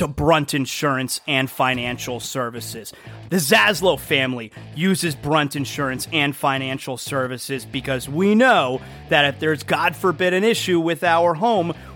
to Brunt Insurance and Financial Services. The Zaslow family uses Brunt Insurance and Financial Services because we know that if there's, God forbid, an issue with our home,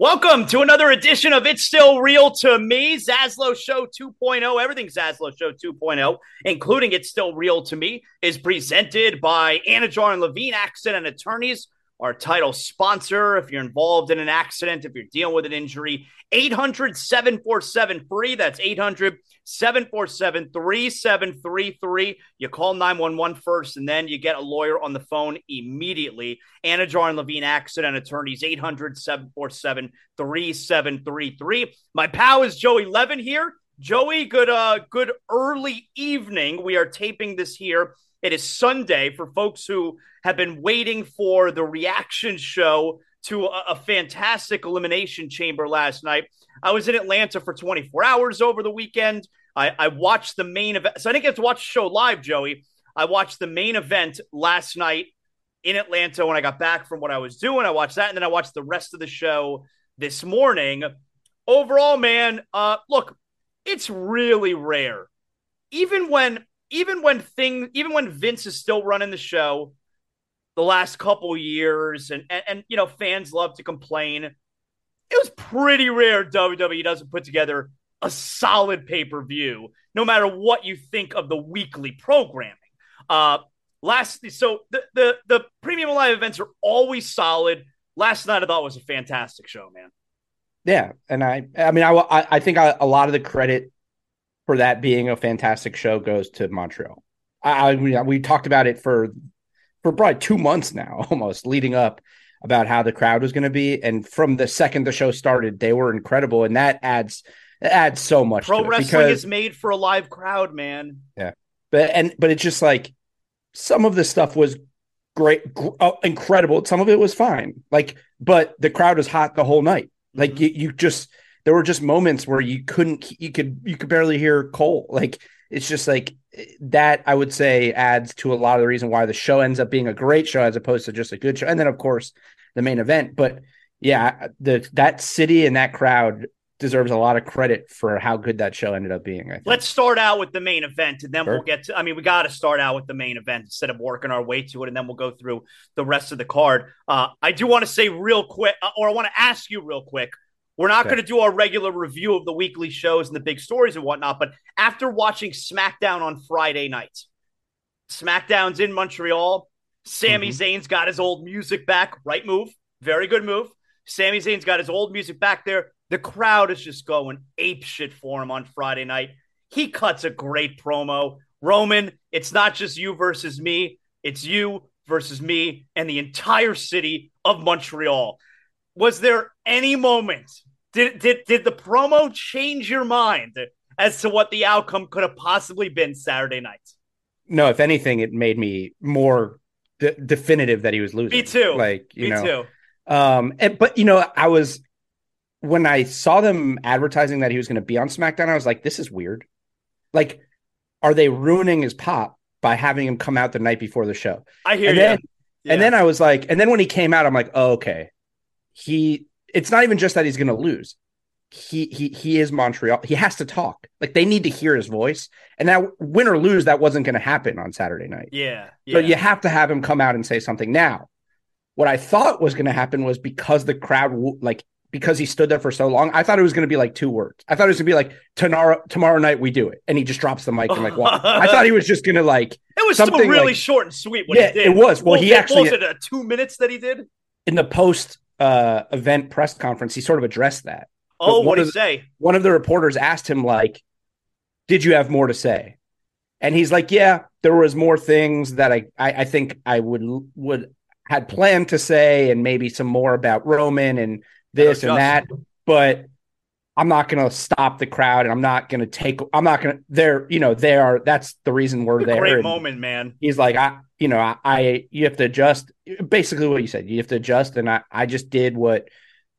Welcome to another edition of It's Still Real to Me, Zaslow Show 2.0. Everything Zaslow Show 2.0, including It's Still Real to Me, is presented by Anidjar and Levine Accident and Attorneys, our title sponsor. If you're involved in an accident, if you're dealing with an injury, 800 747 free. That's 800 747 3733. You call 911 first, and then you get a lawyer on the phone immediately. Anidjar and Levine Accident Attorneys, 800 747 3733. My pal is Joey Levin here. Joey, good uh good early evening. We are taping this here. It is Sunday for folks who have been waiting for the reaction show to a, a, fantastic elimination chamber last night. I was in Atlanta for 24 hours over the weekend. I, I watched the main event. So I didn't get to watch the show live, Joey. I watched the main event last night in Atlanta when I got back from what I was doing. I watched that, and then I watched the rest of the show this morning. Overall, man, uh, look, it's really rare. Even when even when things, even when Vince is still running the show the last couple years and, and and you know fans love to complain it was pretty rare WWE doesn't put together a solid pay-per-view no matter what you think of the weekly programming. Uh last so the the the premium live events are always solid. Last night I thought was a fantastic show man. Yeah and I I mean I I think I, a lot of the credit for that being a fantastic show goes to Montreal. I, I we talked about it for for probably two months now, almost leading up about how the crowd was going to be, and from the second the show started, they were incredible, and that adds adds so much. Pro wrestling because, is made for a live crowd, man. Yeah, but and but it's just like some of the stuff was great, gr- uh, incredible. Some of it was fine, like, but the crowd was hot the whole night. Like mm-hmm. you, you just there were just moments where you couldn't you could you could barely hear Cole. Like it's just like that I would say adds to a lot of the reason why the show ends up being a great show as opposed to just a good show. And then of course the main event. But yeah, the that city and that crowd deserves a lot of credit for how good that show ended up being. Let's start out with the main event and then sure. we'll get to I mean, we got to start out with the main event instead of working our way to it and then we'll go through the rest of the card. Uh, I do want to say real quick, uh, or I want to ask you real quick we're not okay. going to do our regular review of the weekly shows and the big stories and whatnot, but after watching SmackDown on Friday night, SmackDown's in Montreal. Sami mm-hmm. Zayn's got his old music back. Right move. Very good move. Sami Zayn's got his old music back there. The crowd is just going ape shit for him on Friday night. He cuts a great promo. Roman, it's not just you versus me, it's you versus me and the entire city of Montreal. Was there any moment did did did the promo change your mind as to what the outcome could have possibly been Saturday night? No, if anything, it made me more de- definitive that he was losing. Me too. Like you me know, too. Um, and, but you know, I was when I saw them advertising that he was going to be on SmackDown, I was like, this is weird. Like, are they ruining his pop by having him come out the night before the show? I hear and you. Then, yeah. And then I was like, and then when he came out, I'm like, oh, okay, he it's not even just that he's going to lose. He he he is Montreal. He has to talk. Like they need to hear his voice. And now, win or lose, that wasn't going to happen on Saturday night. Yeah, yeah. So you have to have him come out and say something. Now, what I thought was going to happen was because the crowd like because he stood there for so long, I thought it was going to be like two words. I thought it was going to be like tomorrow tomorrow night we do it, and he just drops the mic and like. I thought he was just going to like it was something really like, short and sweet. yeah, it was. Well, well he actually was it a uh, two minutes that he did in the post uh, event press conference, he sort of addressed that. Oh, what did he say? One of the reporters asked him, like, "Did you have more to say?" And he's like, "Yeah, there was more things that I, I, I think I would would had planned to say, and maybe some more about Roman and this and that, but." I'm not going to stop the crowd, and I'm not going to take. I'm not going to. They're, you know, they are. That's the reason we're there. Great and moment, man. He's like, I, you know, I, I, you have to adjust. Basically, what you said, you have to adjust, and I, I just did what,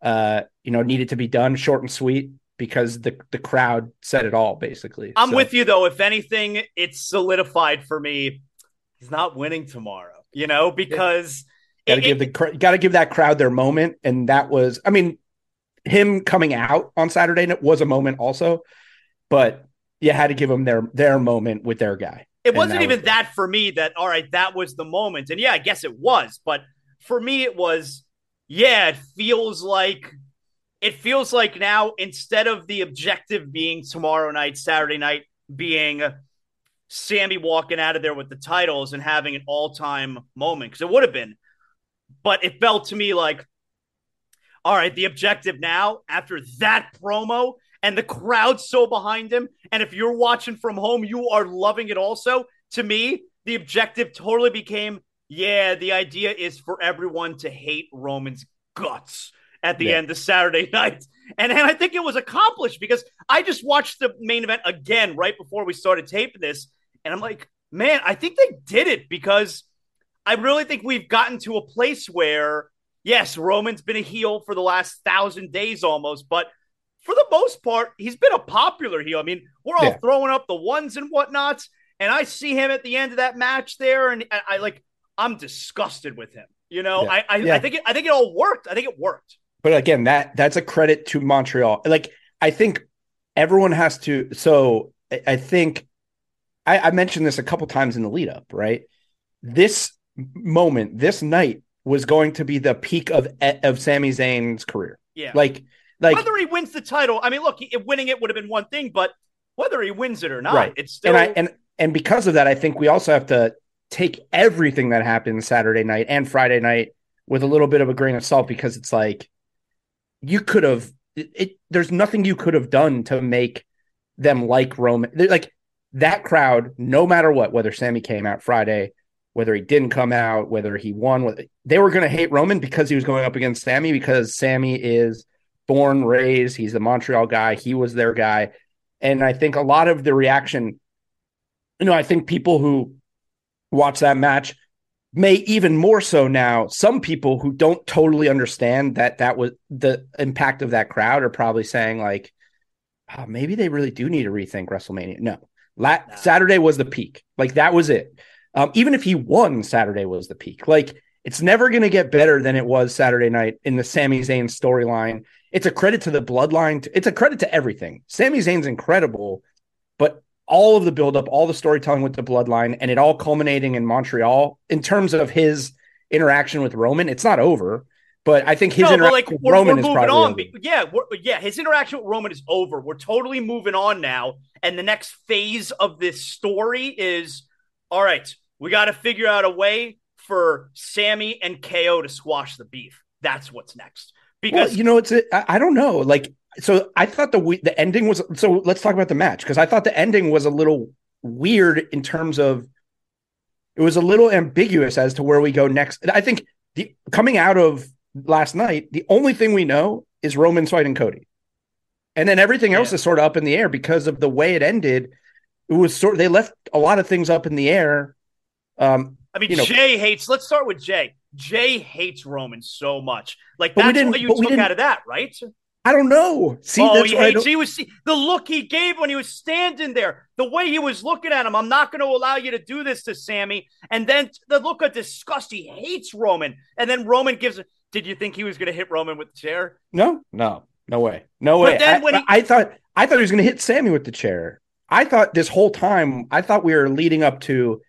uh, you know, needed to be done, short and sweet, because the the crowd said it all. Basically, I'm so. with you though. If anything, it's solidified for me. He's not winning tomorrow, you know, because. Got to give the got to give that crowd their moment, and that was, I mean, him coming out on Saturday was a moment also, but you had to give them their their moment with their guy. It wasn't that even was that for me that all right, that was the moment. And yeah, I guess it was, but for me it was yeah, it feels like it feels like now instead of the objective being tomorrow night, Saturday night being Sami walking out of there with the titles and having an all-time moment because it would have been. But it felt to me like all right, the objective now after that promo and the crowd so behind him. And if you're watching from home, you are loving it also. To me, the objective totally became yeah, the idea is for everyone to hate Roman's guts at the yeah. end of Saturday night. And, and I think it was accomplished because I just watched the main event again right before we started taping this. And I'm like, man, I think they did it because I really think we've gotten to a place where yes, Roman's been a heel for the last thousand days almost, but for the most part, he's been a popular heel. I mean, we're all yeah. throwing up the ones and whatnots, and I see him at the end of that match there, and I, I like I'm disgusted with him. You know, Yeah. I I, Yeah. I think it, I think it all worked. I think it worked. But again, that that's a credit to Montreal. Like I think everyone has to. So I, I think I, I mentioned this a couple times in the lead up. Right, this moment, this night was going to be the peak of of Sami Zayn's career. Yeah. Like, like, whether he wins the title, I mean, look, he, winning it would have been one thing, but whether he wins it or not, Right. it's still. and I and and because of that, I think we also have to take everything that happened Saturday night and Friday night with a little bit of a grain of salt because it's like you could have it, it there's nothing you could have done to make them like Roman. Like that crowd, no matter what, whether Sami came out Friday, whether he didn't come out, whether he won, they were going to hate Roman because he was going up against Sami because Sami is born, raised, he's the Montreal guy, he was their guy. And I think a lot of the reaction, you know, I think people who watch that match may even more so now. Some people who don't totally understand that that was the impact of that crowd are probably saying like, oh, maybe they really do need to rethink WrestleMania. No, La-. Saturday was the peak. Like that was it. Um, even if he won, Saturday was the peak. Like it's never going to get better than it was Saturday night in the Sami Zayn storyline. It's a credit to the bloodline. It's a credit to everything. Sami Zayn's incredible, but all of the buildup, all the storytelling with the bloodline, and it all culminating in Montreal in terms of his interaction with Roman. It's not over, but I think his no, interaction like with we're, Roman we're is moving probably on. over. Yeah, we're, yeah. His interaction with Roman is over. We're totally moving on now, and the next phase of this story is all right. We got to figure out a way for Sami and KO to squash the beef. That's what's next. Well, Because you know, it's a, I, I don't know. Like, so I thought the we- the ending was. So let's talk about the match because I thought the ending was a little weird in terms of it was a little ambiguous as to where we go next. I think the coming out of last night, the only thing we know is Roman's fighting Cody, and then everything else Yeah. is sort of up in the air because of the way it ended. It was sort. They left a lot of things up in the air. Um, I mean, you know- Jay hates. Let's start with Jay. Jay hates Roman so much. Like But that's didn't- what you took out of that, right? I don't know. See, oh, that's he hates. He was see, the look he gave when he was standing there, the way he was looking at him. I'm not going to allow you to do this to Sami. And then the look of disgust. He hates Roman. And then Roman gives. Did you think he was going to hit Roman with the chair? No, no, no way, no But way. then I, when he- I thought, I thought he was going to hit Sami with the chair. I thought this whole time, I thought we were leading up to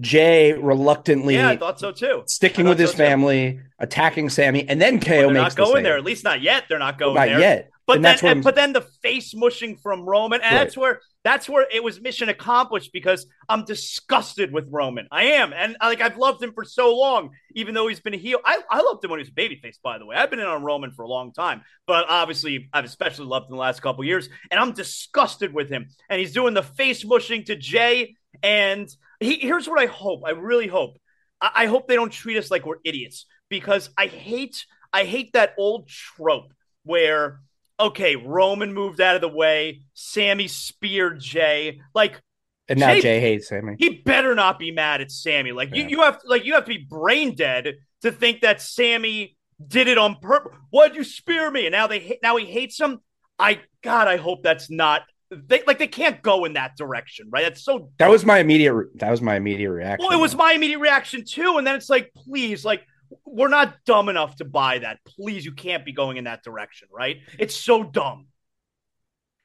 Jay reluctantly Yeah, I thought so too. sticking with thought his so, too. family, attacking Sami, and then KO they're makes not going there. At least not yet. They're not going Not there. yet. But And then, that's and, but then the face mushing from Roman, and Right. that's where that's where it was mission accomplished because I'm disgusted with Roman. I am, and uh, like I've loved him for so long, even though he's been a heel. I, I loved him when he was a babyface, by the way. I've been in on Roman for a long time, but obviously I've especially loved him the last couple years, and I'm disgusted with him. And he's doing the face mushing to Jay, and he, here's what I hope. I really hope. I, I hope they don't treat us like we're idiots because I hate I hate that old trope where okay, Roman moved out of the way, Sami speared Jay. Like and now Jay- Jay hates Sami. he better not be mad at Sami. Like Yeah. you, you have like you have to be brain dead to think that Sami did it on purpose. Why'd you spear me? And now they now he hates him. I God, I hope that's not they like they can't go in that direction, right? That's so That was my immediate. That was my immediate reaction. well, it was my immediate reaction too. And then it's like, please, like, we're not dumb enough to buy that. Please, you can't be going in that direction, right? It's so dumb.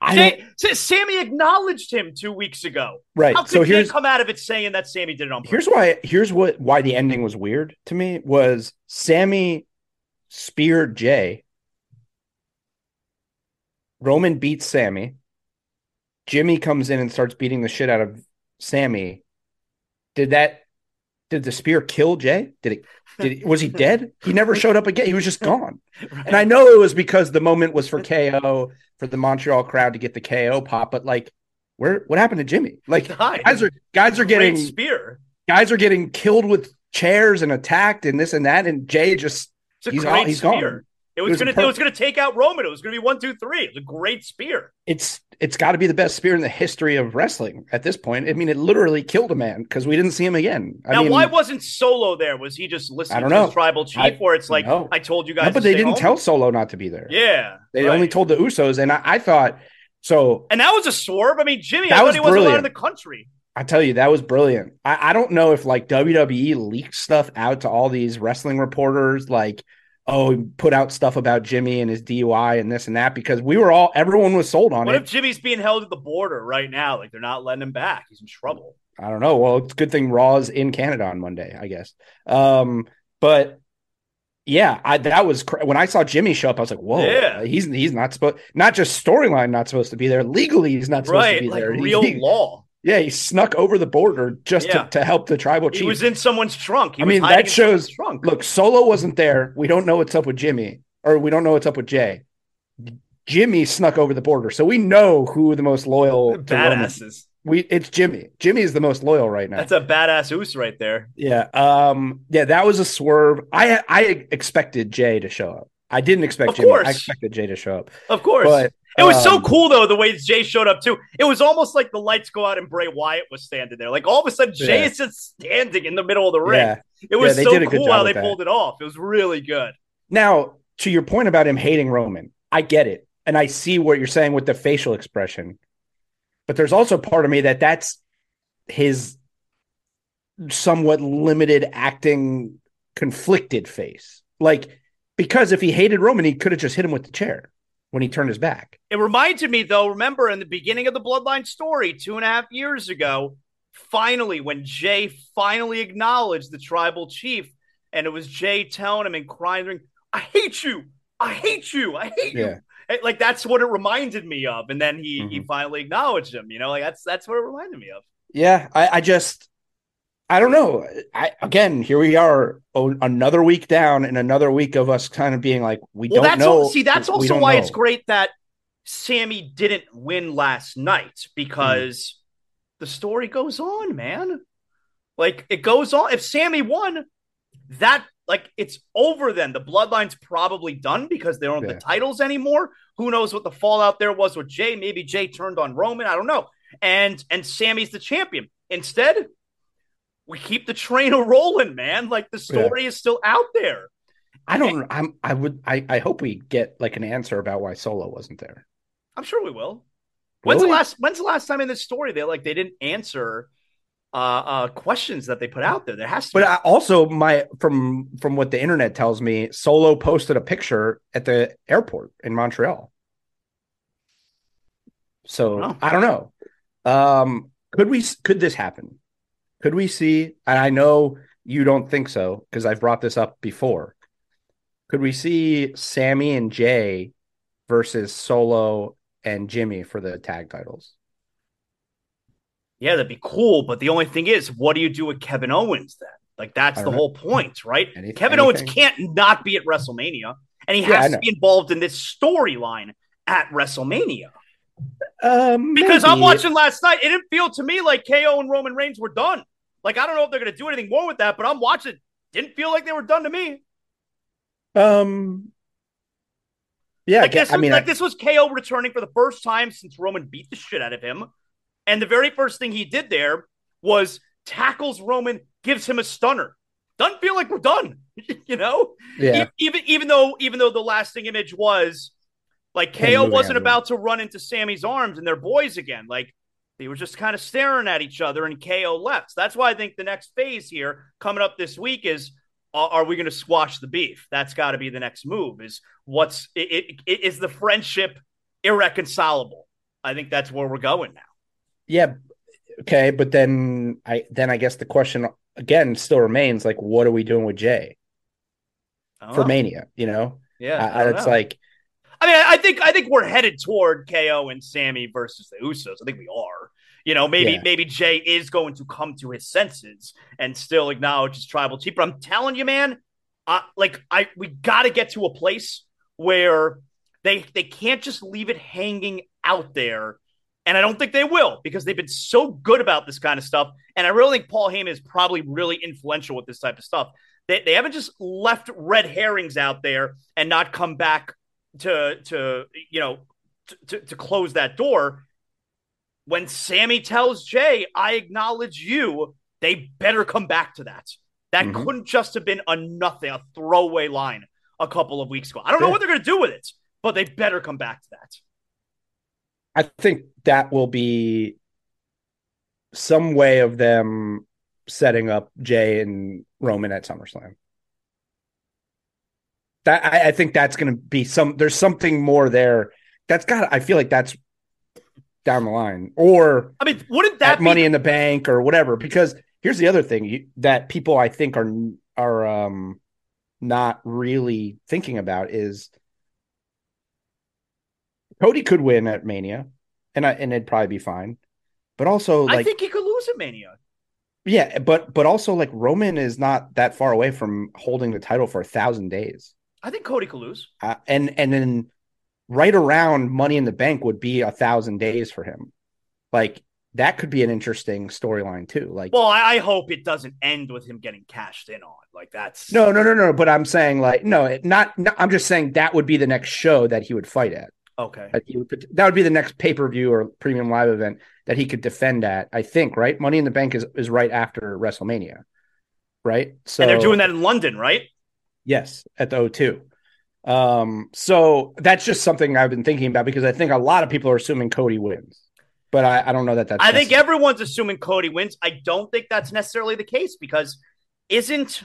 I don't- Sa- Sa- Sami acknowledged him two weeks ago. right. How could So here's come out of it saying that Sami did it on purpose? here's why here's what why the ending was weird to me was Sami speared Jay. Roman beats Sami. Jimmy comes in and starts beating the shit out of Sami. Did that did the spear kill Jay? Did it did he, was he dead? He never showed up again. He was just gone. And I know it was because the moment was for KO for the Montreal crowd to get the KO pop, but like where what happened to Jimmy? Like guys are guys are Great getting spear. guys are getting killed with chairs and attacked and this and that, and Jay just He's all- he's gone. It was, was gonna it was gonna take out Roman. It was gonna be one, two, three. It was a great spear. it's it's got to be the best spear in the history of wrestling at this point. I mean, it literally killed a man because we didn't see him again. I now, mean, why wasn't Solo there? Was he just listening I don't to know. tribal chief, I- where it's like, no. I told you no, guys, but to they didn't home? tell Solo not to be there. Yeah, they right. only told the Usos, and I, I thought so. And that was a swerve. I mean, Jimmy, That I was thought he wasn't allowed in brilliant. the country. I tell you, that was brilliant. I, I don't know if like WWE leaked stuff out to all these wrestling reporters, like, oh, put out stuff about Jimmy and his DUI and this and that, because we were all everyone was sold on What it. What if Jimmy's being held at the border right now? Like they're not letting him back. He's in trouble. I don't know. Well, it's a good thing Raw's in Canada on Monday, I guess. Um, but yeah, I that was cra- when I saw Jimmy show up. I was like, "Whoa, Yeah. he's he's not supposed not just storyline not supposed to be there. Legally, he's not supposed to be Like there. Real he- law. Yeah, he snuck over the border just Yeah. to, to help the tribal chief. He was in someone's trunk. He I mean, that shows. trunk. Look, Solo wasn't there. We don't know what's up with Jimmy, or we don't know what's up with Jay. Jimmy snuck over the border, so we know who the most loyal. badasses. We it's Jimmy. Jimmy is the most loyal right now. That's a badass oos right there. Yeah. Um. Yeah, that was a swerve. I I expected Jay to show up. I didn't expect Of Jimmy. course. I expected Jay to show up. Of course. But it was so um, cool though, the way Jay showed up too. It was almost like the lights go out and Bray Wyatt was standing there. Like all of a sudden, Jay Yeah. is just standing in the middle of the ring. Yeah. It was they so did a good cool how they that. pulled it off. It was really good. Now, to your point about him hating Roman, I get it, and I see what you're saying with the facial expression. But there's also part of me that that's his somewhat limited acting, conflicted face. Like because if he hated Roman, he could have just hit him with the chair when he turned his back. It reminded me, though, remember in the beginning of the Bloodline story two and a half years ago, finally, when Jay finally acknowledged the tribal chief, and it was Jay telling him and crying, I hate you. I hate you. I hate Yeah. you. Like that's what it reminded me of. And then he he Mhm. finally acknowledged him. You know, like that's that's what it reminded me of. Yeah, I, I just, I don't know. I again, here we are, oh, another week down, and another week of us kind of being like, we Well, don't that's know. al- see, that's also why know. it's great that Sami didn't win last night because the story goes on, man. Like it goes on. If Sami won, that like it's over. Then the bloodline's probably done because they don't have Yeah. the titles anymore. Who knows what the fallout there was with Jay? Maybe Jay turned on Roman. I don't know. And and Sami's the champion. Instead, we keep the train a rolling, man. Like the story is still out there. I don't. I'm. I would. I. I hope we get like an answer about why Solo wasn't there. I'm sure we will. When's the last when's the last time in this story they like they didn't answer uh uh questions that they put out there? There has to But be I also, my from from what the internet tells me, Solo posted a picture at the airport in Montreal. So Oh. I don't know. Um, could we? Could this happen? Could we see? And I know you don't think so because I've brought this up before. Could we see Sami and Jay versus Solo and Jimmy for the tag titles? Yeah, that'd be cool. But the only thing is, what do you do with Kevin Owens then? Like that's the know. whole point, right? Any- Kevin Owens can't not be at WrestleMania, and he Yeah, has to be involved in this storyline at WrestleMania. Um, Because I'm watching last night, it didn't feel to me like KO and Roman Reigns were done. Like I don't know if they're gonna do anything more with that, but I'm watching. Didn't feel like they were done to me. Um, yeah, like I, guess, this, I mean, like I- this was KO returning for the first time since Roman beat the shit out of him, and the very first thing he did there was tackles Roman, gives him a stunner. Doesn't feel like we're done, you know. yeah, even even though even though the lasting image was like KO wasn't out of the about to run into Sami's arms and they're boys again, like. They were just kind of staring at each other, and KO left. So that's why I think the next phase here coming up this week is: Are, we going to squash the beef? That's got to be the next move. Is what's it, it, is the friendship irreconcilable? I think that's where we're going now. yeah, okay, but then I then I guess the question again still remains like, what are we doing with Jay for know. Mania? You know, Yeah, I I, it's know. like I mean, I think I think we're headed toward KO and Sami versus the Usos. I think we are. You know, maybe Yeah. maybe Jay is going to come to his senses and still acknowledge his tribal chief. But I'm telling you, man, uh, like I we got to get to a place where they they can't just leave it hanging out there. And I don't think they will because they've been so good about this kind of stuff. And I really think Paul Heyman is probably really influential with this type of stuff. They, they haven't just left red herrings out there and not come back to to you know to, to close that door. When Sami tells Jay, "I acknowledge you," they better come back to that. That Mhm. couldn't just have been a nothing, a throwaway line a couple of weeks ago. I don't know what they're going to do with it, but they better come back to that. I think that will be some way of them setting up Jay and Roman at SummerSlam. That I, I think that's going to be some. There's something more there. That's got. I feel like that's down the line, or I mean, wouldn't that be Money in the Bank or whatever. Because here's the other thing you, that people I think are are um not really thinking about is Cody could win at Mania, and I, and it'd probably be fine. But also, like, I think he could lose at Mania. yeah, but but also like Roman is not that far away from holding the title for a thousand days, I think Cody could lose. uh, and and then right around Money in the Bank would be a thousand days for him. Like that could be an interesting storyline too. Like, Well, I, I hope it doesn't end with him getting cashed in on. Like that's no, no, no, no. But I'm saying like no, it, not, no. I'm just saying that would be the next show that he would fight at. okay. That, would, that would be the next pay per view or premium live event that he could defend at. I think right. Money in the Bank is is right after WrestleMania, right? So and they're doing that in London, right? Yes, at the O2. Um, so that's just something I've been thinking about because I think a lot of people are assuming Cody wins, but I, I don't know that that's. I think everyone's assuming Cody wins. I don't think that's necessarily the case because isn't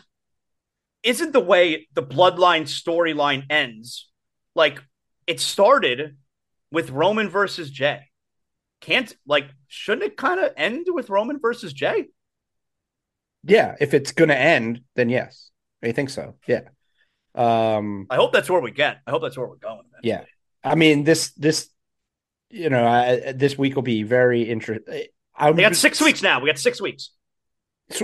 isn't the way the bloodline storyline ends like it started with Roman versus Jay. Can't like shouldn't it kind of end with Roman versus Jay? yeah, if it's going to end, then yes, I think so. Yeah. Um, I hope that's where we get. I hope that's where we're going. yeah. I mean this this, you know, I, this week will be very interesting. I We got six weeks now. We got six weeks.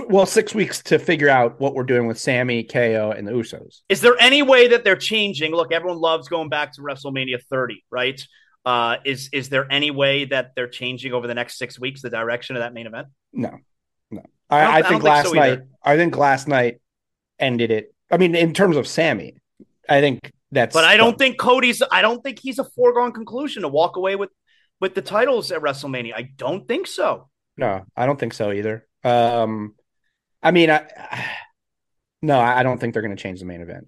Well, six weeks to figure out what we're doing with Sami, KO, and the Usos. Is there any way that they're changing? Look, everyone loves going back to WrestleMania 30, right? Uh, is is there any way that they're changing over the next six weeks the direction of that main event? No, no. I I, I, I think think last so night. I think last night ended it. I mean, in terms of Sami, I think that's. But I don't think Cody's. I don't think he's a foregone conclusion to walk away with with the titles at WrestleMania. I don't think so. No, I don't think so either. Um, I mean, I, no, I don't think they're going to change the main event.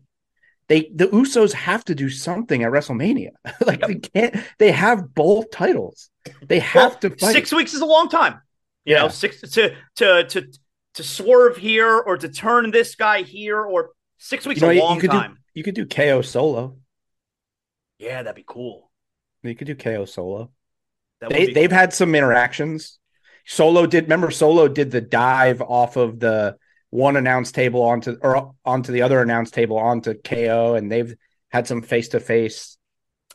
They the Usos have to do something at WrestleMania. like they can't. They have both titles. They have Well, to fight. Six weeks is a long time. You know, Yeah. six to to to to swerve here or to turn this guy here or six weeks You know, you- a you long could do- time. You could do KO solo. yeah, that'd be cool. You could do KO solo. That they, they've had some interactions. Solo did remember Solo did the dive off of the one announce table onto or onto the other announce table onto KO, and they've had some face to face.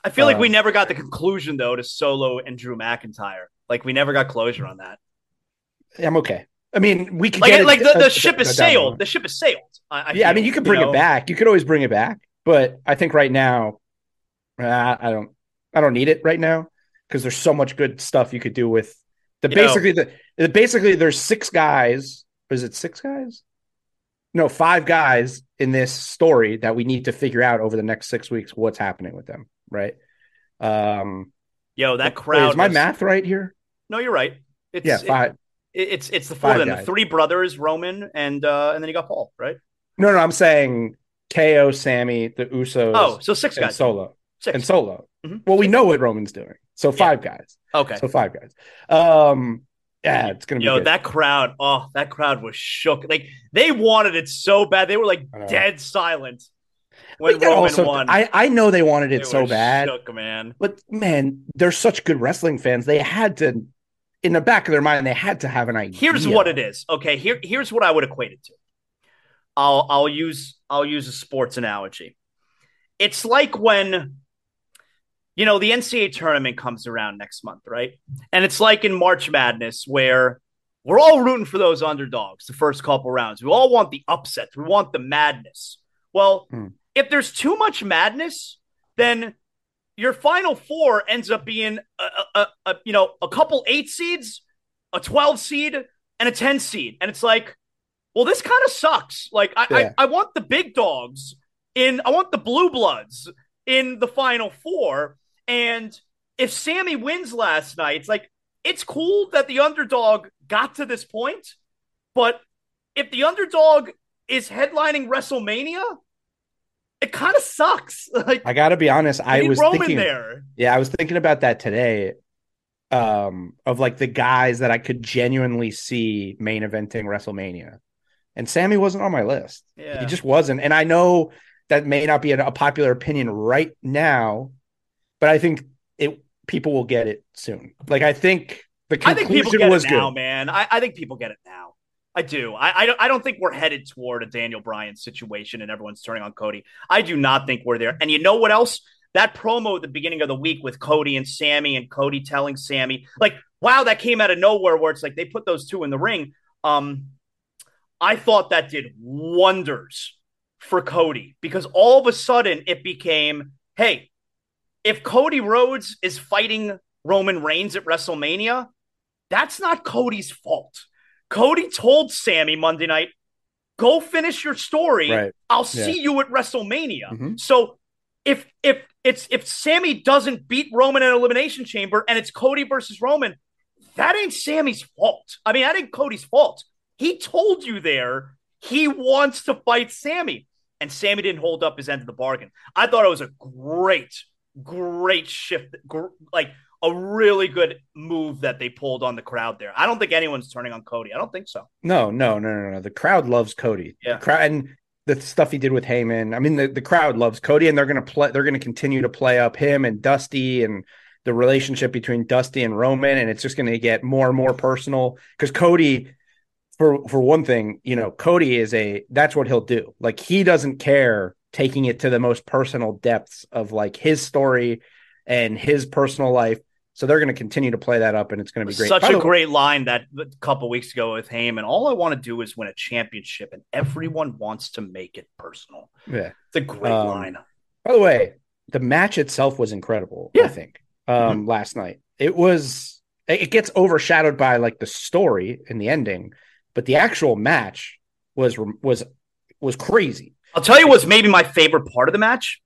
I feel like we Um, never got the conclusion though to Solo and Drew McIntyre. Like we never got closure on that. I'm okay. I mean, we could Like get it- like the, the ship is sailed. The ship is sailed. I, I yeah, I mean, you could bring know? it back. You could always bring it back, but I think right now, uh, I don't, I don't need it right now because there's so much good stuff you could do with the You know- basically the, the basically there's six guys. Is it six guys? No, five guys in this story that we need to figure out over the next six weeks what's happening with them, right? Um, Yo, that wait, crowd. is my was- math right here? No, you're right. It's Yeah, five. it- it's it's the four Five of them, the three brothers, Roman, and uh and then you got Paul, right? No, no, I'm saying KO, Sammy, the Usos, Oh, so six and guys. Solo. Six. and solo. Mhm. Well, we know what Roman's doing, so five guys. okay. So five guys. Um, yeah, it's gonna be Yo, good. that crowd, oh, that crowd was shook. Like they wanted it so bad. They were like dead silent when Roman also- won. I I know they wanted They it so were bad, shook, man. but man, they're such good wrestling fans. They had to, in the back of their mind, they had to have an idea. Here's what it is. Okay, here here's what I would equate it to. I'll I'll use I'll use a sports analogy. It's like when you know the NCAA tournament comes around next month, right? And it's like in March Madness where we're all rooting for those underdogs the first couple rounds. We all want the upsets. We want the madness. Well, Hmm. if there's too much madness, then your final four ends up being a, a, a you know a couple eight seeds, a twelve seed, and a ten seed, and it's like, well, this kind of sucks. Like I, Yeah. I I want the big dogs in, I want the blue bloods in the final four, and if Sami wins last night, it's like it's cool that the underdog got to this point, but if the underdog is headlining WrestleMania, it kind of sucks. Like I got to be honest. I I was Roman thinking. there. Yeah, I was thinking about that today. um, of like the guys that I could genuinely see main eventing WrestleMania. And Sami wasn't on my list. Yeah. He just wasn't. And I know that may not be a, popular opinion right now, but I think it people will get it soon. Like I think the I think people get was it now, good. man. I, I think people get it now. I do. I, I don't. I don't think we're headed toward a Daniel Bryan situation and everyone's turning on Cody. I do not think we're there. And you know what else? That promo at the beginning of the week with Cody and Sami, and Cody telling Sami, like, wow, that came out of nowhere. Where it's like they put those two in the ring. Um, I thought that did wonders for Cody because all of a sudden it became, hey, if Cody Rhodes is fighting Roman Reigns at WrestleMania, that's not Cody's fault. Cody told Sami Monday night, go finish your story. Right. I'll Yeah. see you at WrestleMania. Mhm. So if if it's if Sami doesn't beat Roman in Elimination Chamber and it's Cody versus Roman, that ain't Sami's fault. I mean, that ain't Cody's fault. He told you there he wants to fight Sami, and Sami didn't hold up his end of the bargain. I thought it was a great, great shift, gr- like a really good move that they pulled on the crowd there. I don't think anyone's turning on Cody. I don't think so. No, no, no, no, no. The crowd loves Cody. Yeah. The crowd and the stuff he did with Heyman. I mean, the, the crowd loves Cody, and they're gonna play. They're gonna continue to play up him and Dusty and the relationship between Dusty and Roman, and it's just gonna get more and more personal because Cody. For, for one thing, you know, Cody is a that's what he'll do. Like he doesn't care taking it to the most personal depths of like his story and his personal life. So they're going to continue to play that up, and it's going to be great. Such By a way- great line that a couple weeks ago with Heyman. All I want to do is win a championship, and everyone wants to make it personal. yeah. It's a great Um, line. By the way, the match itself was incredible. I Yeah. Mm-hmm. think um, last night it was. It it gets overshadowed by like the story and the ending, but the actual match was was was crazy. I'll tell you what's maybe my favorite part of the match.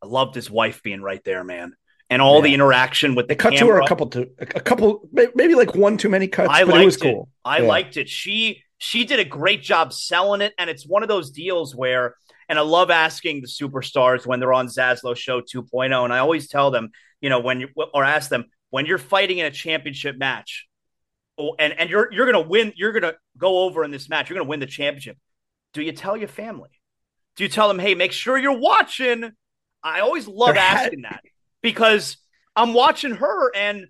I loved his wife being right there, man, and all the interaction with They the cut to her a couple to a couple maybe like one too many cuts, I but it was it. cool. I Yeah. liked it. She she did a great job selling it, and it's one of those deals where. And I love asking the superstars when they're on Zaslow Show 2.0, and I always tell them, you know, when you or ask them when you're fighting in a championship match, oh, and and you're you're gonna win, you're gonna go over in this match, you're gonna win the championship. Do you tell your family? Do you tell them, hey, make sure you're watching? I always love There had- asking that because I'm watching her and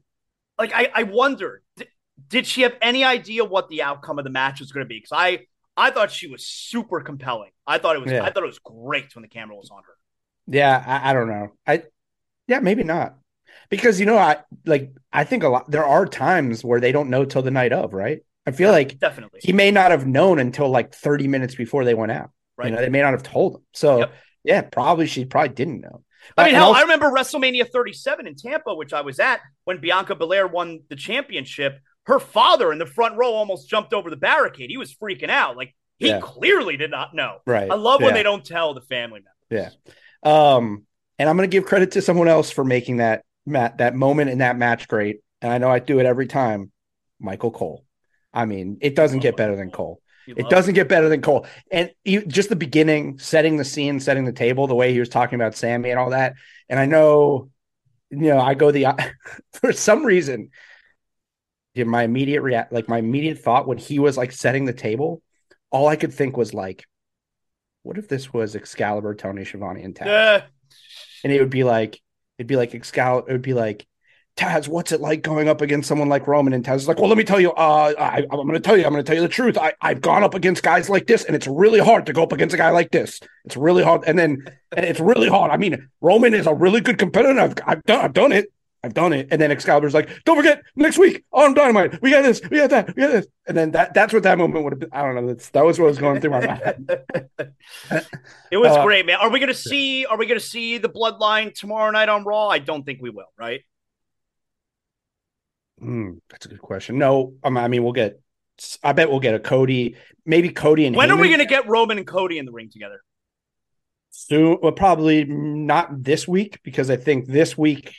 like I, I wondered, d- did she have any idea what the outcome of the match was going to be? Because I I thought she was super compelling. I thought it was Yeah. I thought it was great when the camera was on her. Yeah, I, I don't know. I yeah, maybe not. Because you know, I like I think a lot there are times where they don't know till the night of, right? I feel like Definitely. he may not have known until like 30 minutes before they went out. Right. You know, they may not have told him. So Yep. yeah, probably she probably didn't know. I mean, hell, also- I remember WrestleMania 37 in Tampa, which I was at when Bianca Belair won the championship. Her father in the front row almost jumped over the barricade. He was freaking out. Like he Yeah. clearly did not know. right. I love when Yeah. they don't tell the family members. Yeah. Um, and I'm going to give credit to someone else for making that mat that moment in that match great. And I know I do it every time. Michael Cole. I mean, it doesn't get better than Cole. It doesn't get better than Cole. And you, just the beginning, setting the scene, setting the table, the way he was talking about Sami and all that. And I know, you know, I go the for some reason. yeah, My immediate react, like my immediate thought when he was like setting the table, all I could think was like, what if this was Excalibur, Tony Schiavone, and Taz? Uh, and it would be like it'd be like Excalibur. It would be like Taz. What's it like going up against someone like Roman? And Taz is like, well, let me tell you. Uh, I, I'm going to tell you. I'm going to tell you the truth. I, I've gone up against guys like this, and it's really hard to go up against a guy like this. It's really hard, and then and it's really hard. I mean, Roman is a really good competitor. I've I've done I've done it. I've done it. And then Excalibur's like, don't forget next week on Dynamite, we got this, we got that, we got this. And then that that's what that moment would have been. I don't know. That's, that was what was going through my mind. it was Uh, great, man. Are we gonna see? Are we gonna see the Bloodline tomorrow night on Raw? I don't think we will. Right? Hmm, that's a good question. No, um, I mean we'll get. I bet we'll get a Cody, maybe Cody and When are we gonna get Roman and Cody in the ring together? soon. Well, probably not this week because I think this week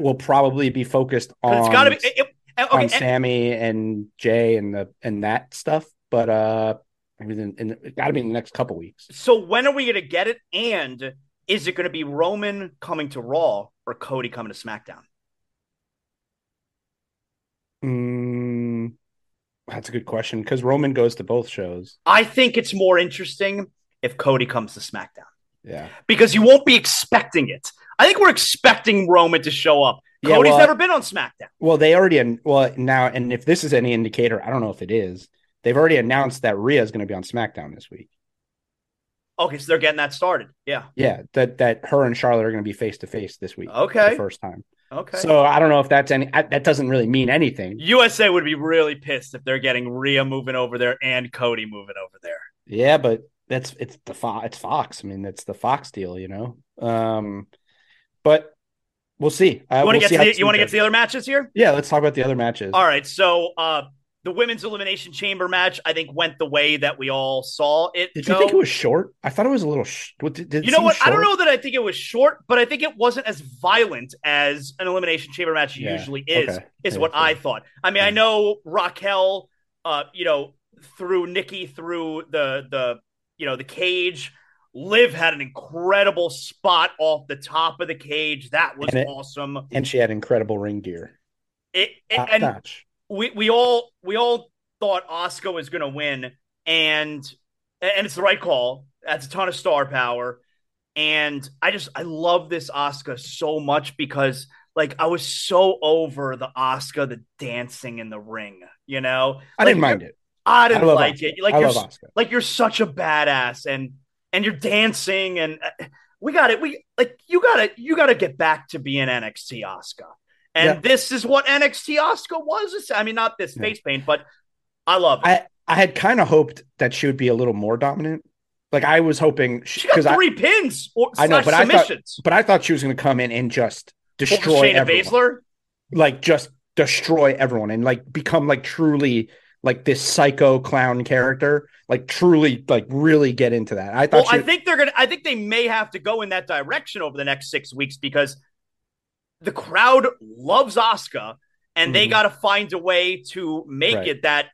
will probably be focused on It's got to be. It, it- on okay, and- Sami and Jay and the and that stuff. But uh, in, in, it got to be in the next couple weeks. so when are we gonna get it? And is it gonna be Roman coming to Raw or Cody coming to SmackDown? Mm, that's a good question because Roman goes to both shows. I think it's more interesting if Cody comes to SmackDown Yeah. because you won't be expecting it. I think we're expecting Roman to show up. Yeah, Cody's well, never been on SmackDown. Well, they already well now, and if this is any indicator, I don't know if it is. They've already announced that Rhea is going to be on SmackDown this week. Okay, so they're getting that started. Yeah. Yeah, that that her and Charlotte are going to be face to face this week. Okay. the first time. Okay. So I don't know if that's any. I, that doesn't really mean anything. USA would be really pissed if they're getting Rhea moving over there and Cody moving over there. Yeah, but that's it's the Fo- it's Fox. I mean, it's the Fox deal, you know. Um, but we'll see. Uh, You want to we'll get to how the, you want to get to the other matches here? Yeah, let's talk about the other matches. All right. So uh the women's elimination chamber match, I think, went the way that we all saw it. Did go. you think it was short? I thought it was a little. Sh- did, did You know what? I don't know that I think it was short, but I think it wasn't as violent as an elimination chamber match Yeah, usually is. okay. Is Yeah, what. I thought. I mean, I know Raquel, uh, you know, through Nikki through the the you know the cage. Liv had an incredible spot off the top of the cage. That was And it- awesome. And she had incredible ring gear. It, it- and notch. We we all we all thought Asuka was going to win, and and it's the right call. That's a ton of star power, and I just I love this Asuka so much because like I was so over the Asuka the dancing in the ring. You know, I Like, didn't mind it. I didn't love like it. Like I you're like you're such a badass and and you're dancing and uh, we got it we like you got to you got to get back to being NXT Asuka. And Yeah. this is what NXT Asuka was. I mean not this Yeah. face paint but I love it. I I had kind of hoped that she would be a little more dominant. Like I was hoping she got because I, three pins or I know, but I thought- but I thought she was going to come in and just destroy Shayna everyone. Baszler. like just destroy everyone and like become like truly like this psycho clown character like truly like really get into that i thought Well, she, I think they're gonna. I think they may have to go in that direction over the next six weeks because the crowd loves Asuka, and they Mhm. got to find a way to make Right. it that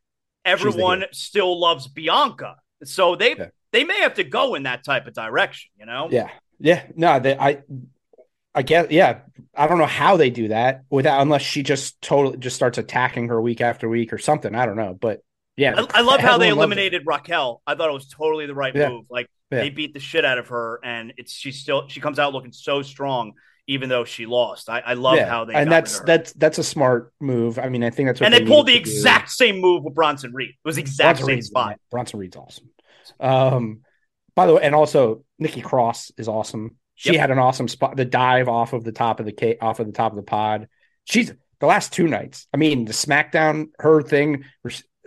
everyone still loves Bianca. So they Yeah. they may have to go in that type of direction. You know? yeah yeah no they, i i guess yeah i don't know how they do that without unless she just totally just starts attacking her week after week or something i don't know but yeah I, I love how they everyone loves it. eliminated Raquel. I thought it was totally the right Yeah. move. Like Yeah. they beat the shit out of her, and it's she still she comes out looking so strong, even though she lost. I, I love Yeah, how they and that's her. that's that's a smart move i mean i think that's what and they, pulled the to do. exact same move with Bronson Reed. It was the exact Bronson same Reed's, spot. Bronson Reed's awesome. Um, by the way, and also Nikki Cross is awesome. She Yep. had an awesome spot, the dive off of the top of the ca- off of the top of the pod. She's the last two nights. I mean, the SmackDown her thing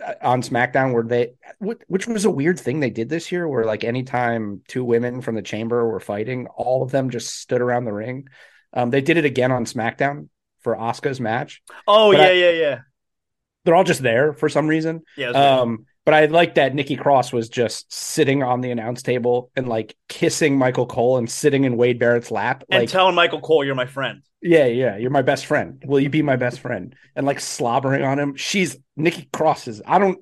uh, on SmackDown where they, which was a weird thing they did this year, where like anytime two women from the chamber were fighting, all of them just stood around the ring. Um, they did it again on SmackDown for Asuka's match. Oh But yeah, I- yeah, yeah. They're all just there for some reason. Yeah. it was weird. Um, but I like that Nikki Cross was just sitting on the announce table and like kissing Michael Cole and sitting in Wade Barrett's lap. and Like, telling Michael Cole you're my friend. yeah, yeah, you're my best friend. Will you be my best friend? And like slobbering on him. She's Nikki Cross is. I don't,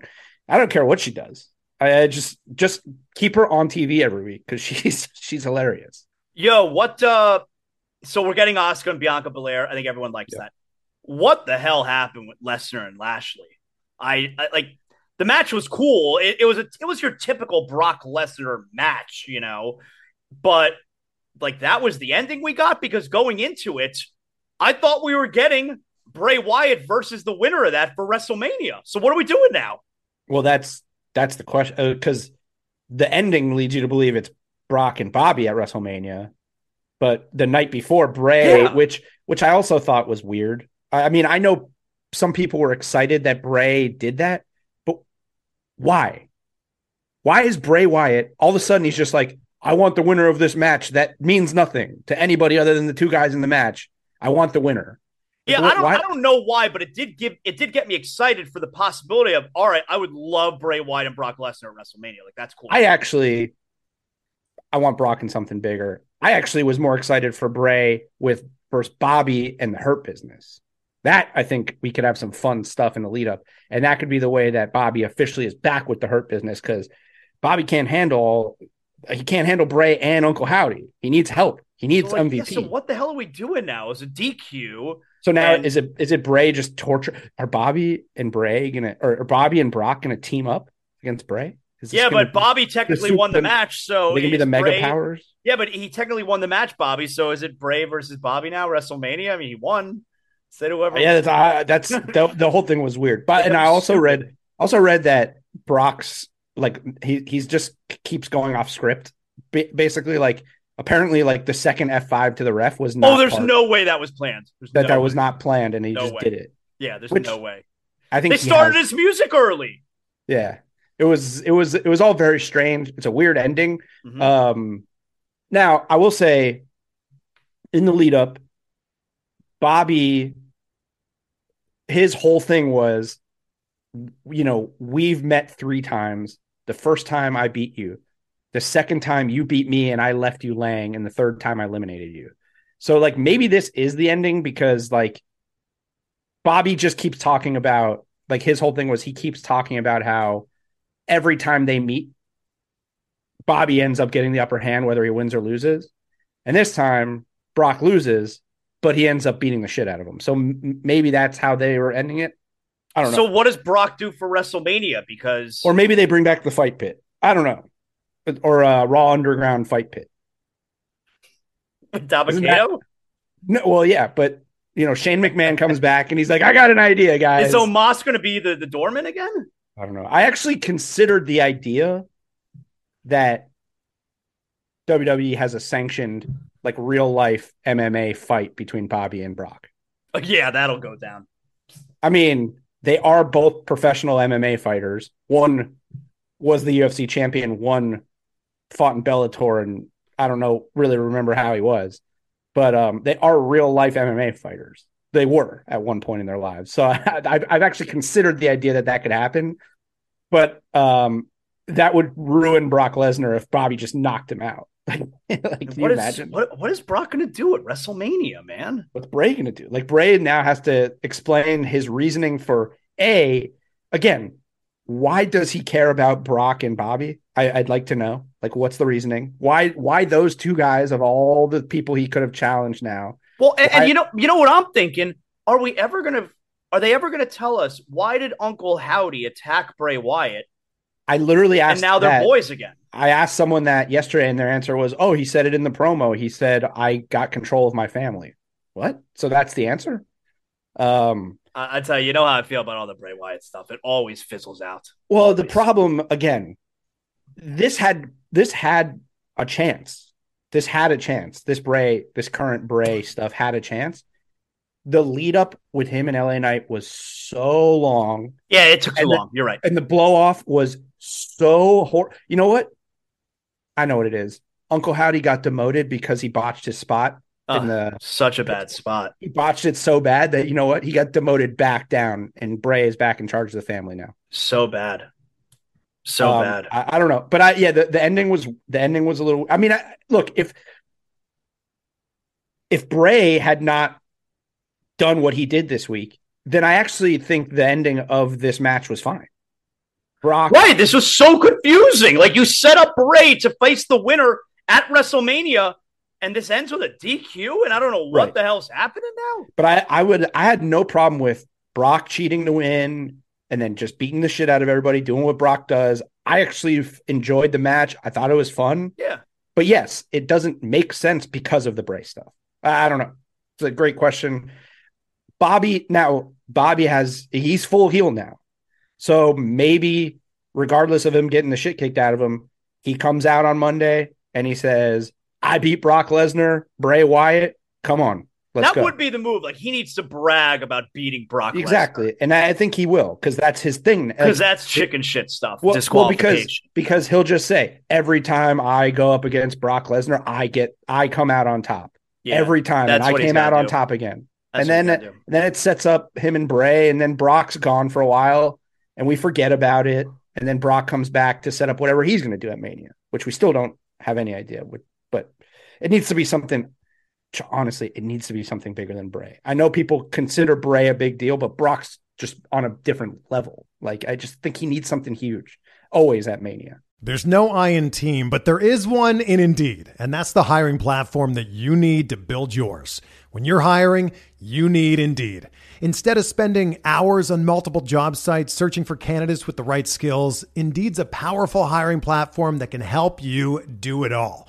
I don't care what she does. I, I just, just keep her on TV every week because she's she's hilarious. Yo, what? uh So we're getting Asuka and Bianca Belair. I think everyone likes Yeah. that. What the hell happened with Lesnar and Lashley? I, I like the match was cool. It, it was a it was your typical Brock Lesnar match, you know, but like that was the ending we got because going into it, I thought we were getting Bray Wyatt versus the winner of that for WrestleMania. So what are we doing now? Well, that's that's the question uh, because the ending leads you to believe it's Brock and Bobby at WrestleMania, but the night before Bray, Yeah. which which I also thought was weird. I, I mean, I know some people were excited that Bray did that, but why? Why is Bray Wyatt all of a sudden he's just like, I want the winner of this match that means nothing to anybody other than the two guys in the match. I want the winner. Yeah, I don't, why- I don't know why, but it did give it did get me excited for the possibility of all right. I would love Bray Wyatt and Brock Lesnar at WrestleMania. Like that's cool. I actually, I want Brock in something bigger. I actually was more excited for Bray Wyatt versus Bobby and the Hurt Business. That I think we could have some fun stuff in the lead up, and that could be the way that Bobby officially is back with the Hurt Business because Bobby can't handle he can't handle Bray and Uncle Howdy. He needs help. He needs So, like, MVP. yeah, so what the hell are we doing now? Is a DQ? So now And- is it is it Bray just torture? Are Bobby and Bray gonna or, or Bobby and Brock gonna team up against Bray? Yeah, but Bobby technically won the match, so they be the mega Bray- powers? Yeah, but he technically won the match, Bobby. So is it Bray versus Bobby now? WrestleMania? I mean, he won. Say to whoever. Yeah, that's uh, that's the, the whole thing was weird. But and I also read also read that Brock's like he he's just keeps going off script. Ba- basically, like apparently, like the second F five to the ref was not. oh, there's part- no way that was planned. There's that no that way. was not planned, and he No just way. did it. Yeah, there's which- no way. I think They started has- his music early. Yeah, it was it was it was all very strange. It's a weird ending. Mhm. Um, now I will say, in the lead up, Bobby, his whole thing was, you know, we've met three times. The first time I beat you, the second time you beat me and I left you laying, and the third time I eliminated you. So like maybe this is the ending because like Bobby just keeps talking about like his whole thing was he keeps talking about how every time they meet Bobby ends up getting the upper hand whether he wins or loses. And this time Brock loses, but he ends up beating the shit out of him. So m- maybe that's how they were ending it. I don't know. So what does Brock do for WrestleMania? Because or maybe they bring back the fight pit. I don't know. But- Or a Raw Underground fight pit. with No, well, yeah, but you know, Shane McMahon comes back and he's like, I got an idea, guys. Is Omos going to be the, the doorman again? I don't know. I actually considered the idea that WWE has a sanctioned, like real life MMA fight between Bobby and Brock. Uh, yeah, that'll go down. I mean, they are both professional MMA fighters. One was the UFC champion, one fought in Bellator, and I don't know really remember how he was, but um, they are real life MMA fighters. They were at one point in their lives. So I, I've, I've actually considered the idea that that could happen, but um, that would ruin Brock Lesnar if Bobby just knocked him out. like, can you What is imagine? what, what is Brock going to do at WrestleMania, man? What's Bray going to do? Like Bray now has to explain his reasoning for a again. Why does he care about Brock and Bobby? I, I'd like to know. Like, what's the reasoning? Why? Why those two guys of all the people he could have challenged now? Well, and, and I- you know, you know what I'm thinking? Are we ever to? Are they ever going to tell us why did Uncle Howdy attack Bray Wyatt, I literally asked. and now they're that. boys again? I asked someone that yesterday, and their answer was, "Oh, he said it in the promo. He said I got control of my family." What? So that's the answer? Um. I, I tell you, you know how I feel about all the Bray Wyatt stuff. It always fizzles out. Well, the problem again, this had this had a chance. This had a chance. This Bray, this current Bray stuff had a chance. The lead up with him and LA Knight was so long, Yeah, it took too And the- long. You're right. and the blow off was so hor. You know what? I know what it is. Uncle Howdy got demoted because he botched his spot in the. such a bad spot. He botched it so bad that you know what? He got demoted back down, and Bray is back in charge of the family now. So bad. So Um, bad. I, I don't know, but I yeah, the, the ending was the ending was a little. I mean, I, look if if Bray had not done what he did this week, then I actually think the ending of this match was fine. Brock, Right. This was so confusing. Like you set up Bray to face the winner at WrestleMania, and this ends with a DQ, and I don't know what Right. the hell's happening now. but I I would I had no problem with Brock cheating to win and then just beating the shit out of everybody, doing what Brock does. I actually enjoyed the match. I thought it was fun. Yeah. But yes, it doesn't make sense because of the Bray stuff. I don't know. It's a great question. Bobby now Bobby has he's full heel now. So maybe regardless of him getting the shit kicked out of him, he comes out on Monday and he says, "I beat Brock Lesnar, Bray Wyatt. Come on, let's that go." would be the move. Like he needs to brag about beating Brock exactly, and I think he will because that's his thing. because Like, that's chicken shit stuff. well, well, because because he'll just say every time I go up against Brock Lesnar, I get I come out on top yeah, every time, and I came out gotta on top again. that's and then. And then it sets up him and Bray, and then Brock's gone for a while, and we forget about it. And then Brock comes back to set up whatever he's going to do at Mania, which we still don't have any idea. But it needs to be something. Honestly, it needs to be something bigger than Bray. I know people consider Bray a big deal, but Brock's just on a different level. Like I just think he needs something huge, always at Mania. There's no I in team, but there is one in Indeed, and that's the hiring platform that you need to build yours. When you're hiring, you need Indeed. Instead of spending hours on multiple job sites searching for candidates with the right skills, Indeed's a powerful hiring platform that can help you do it all.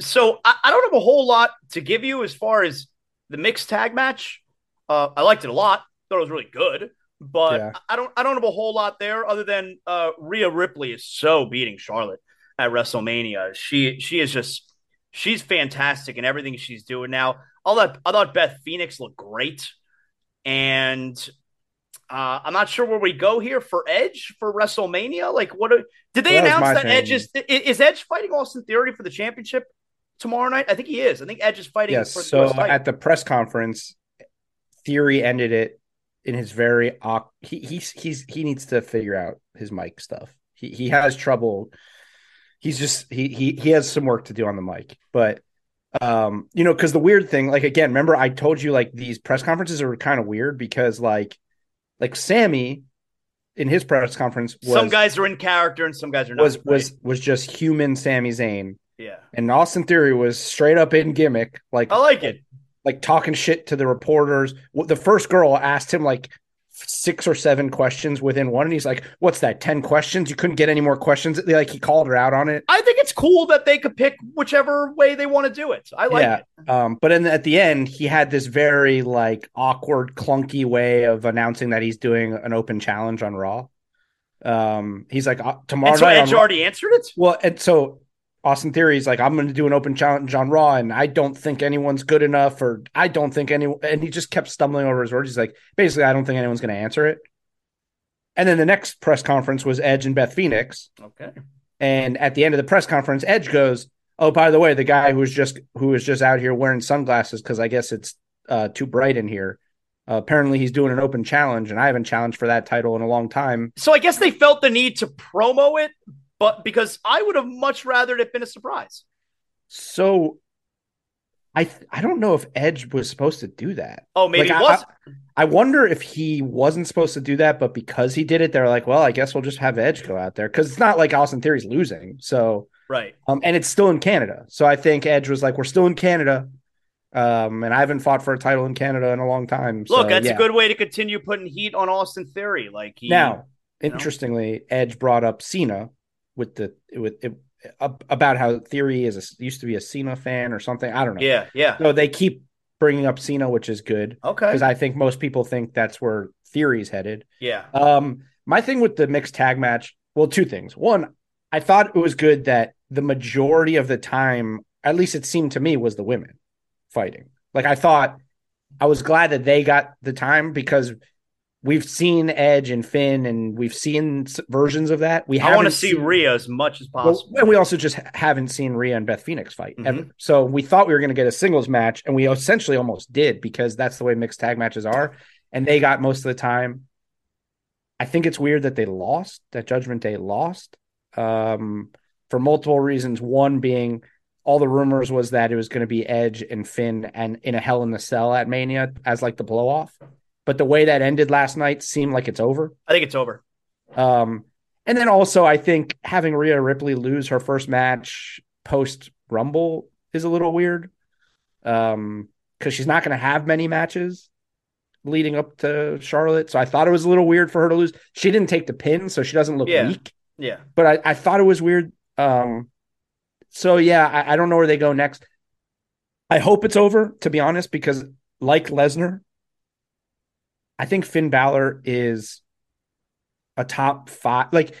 So I, I, don't have a whole lot to give you as far as the mixed tag match. Uh, I liked it a lot. Thought it was really good, but yeah. I don't I don't have a whole lot there other than uh, Rhea Ripley is so beating Charlotte at WrestleMania. She she is just she's fantastic in everything she's doing now. All that I thought Beth Phoenix looked great, and uh, I'm not sure where we go here for Edge for WrestleMania. Like, what are, did they announce that thing. Edge is is Edge fighting Austin Theory for the championship tomorrow night? I think he is. I think Edge is fighting. Yes. so at the press conference, Theory ended it in his very he he's he's he needs to figure out his mic stuff. He he has trouble. He's just he he he has some work to do on the mic, but um you know because the weird thing like again remember i told you like these press conferences are kind of weird because like like Sami in his press conference was, some guys are in character and some guys are not was right? was was just human Sami Zayn yeah. And Austin Theory was straight up in gimmick. Like I like it. Like talking shit to the reporters. The first girl asked him like six or seven questions within one, and he's like, "What's that? Ten questions? You couldn't get any more questions." Like he called her out on it. I think it's cool that they could pick whichever way they want to do it. I like yeah. it. Um, but in, at the end, he had this very like awkward, clunky way of announcing that he's doing an open challenge on Raw. Um, he's like uh, tomorrow. And so Edge already answered it. Well, and so Austin Theory's like, I'm going to do an open challenge on Raw, and I don't think anyone's good enough, or I don't think anyone. And he just kept stumbling over his words. He's like, basically, I don't think anyone's going to answer it. And then the next press conference was Edge and Beth Phoenix. Okay. And at the end of the press conference, Edge goes, "Oh, by the way, the guy who was just who was just out here wearing sunglasses because I guess it's uh, too bright in here. Uh, apparently, he's doing an open challenge, and I haven't challenged for that title in a long time. So I guess they felt the need to promo it, but because I would have much rather it been a surprise. So I I don't know if Edge was supposed to do that. Oh, maybe like, was. I, I, wonder if he wasn't supposed to do that, but because he did it, they're like, well, I guess we'll just have Edge go out there because it's not like Austin Theory's losing. So right, um, and it's still in Canada. So I think Edge was like, we're still in Canada. Um, and I haven't fought for a title in Canada in a long time. Look, so, that's yeah. a good way to continue putting heat on Austin Theory. Like he, now, interestingly, know? Edge brought up Cena with the with it, about how Theory is a, used to be a Cena fan or something. I don't know. Yeah, yeah. So they keep bringing up Cena, which is good. Okay, because I think most people think that's where Theory's headed. Yeah. Um, my thing with the mixed tag match, well, two things. One, I thought it was good that the majority of the time, at least it seemed to me, was the women fighting. Like I thought, I was glad that they got the time because we've seen Edge and Finn, and we've seen versions of that. We I want to see Rhea as much as possible, well, and we also just haven't seen Rhea and Beth Phoenix fight mm-hmm. ever. So we thought we were going to get a singles match, and we essentially almost did because that's the way mixed tag matches are, and they got most of the time. I think it's weird that they lost, that Judgment Day lost, um, for multiple reasons. One being all the rumors was that it was going to be Edge and Finn and in a Hell in the Cell at Mania as like the blow off but the way that ended last night seemed like it's over. I think it's over. Um, and then also, I think having Rhea Ripley lose her first match post Rumble is a little weird. Um, because she's not going to have many matches leading up to Charlotte. So I thought it was a little weird for her to lose. She didn't take the pin, so she doesn't look yeah. weak. Yeah. But I, I thought it was weird. Um, so yeah, I, I don't know where they go next. I hope it's over, to be honest, because like Lesnar, I think Finn Balor is a top five. Like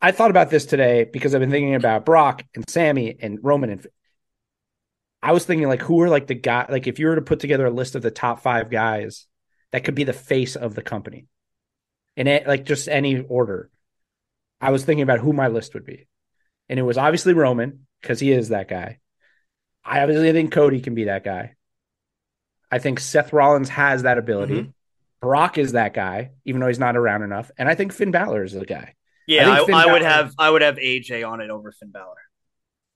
I thought about this today because I've been thinking about Brock and Sami and Roman and I was thinking like who are like the guy like if you were to put together a list of the top five guys that could be the face of the company in it like just any order. I was thinking about who my list would be. And it was obviously Roman, because he is that guy. I obviously think Cody can be that guy. I think Seth Rollins has that ability. Mhm. Brock is that guy, even though he's not around enough. And I think Finn Balor is the guy. Yeah, I I, I would have I would have AJ on it over Finn Balor.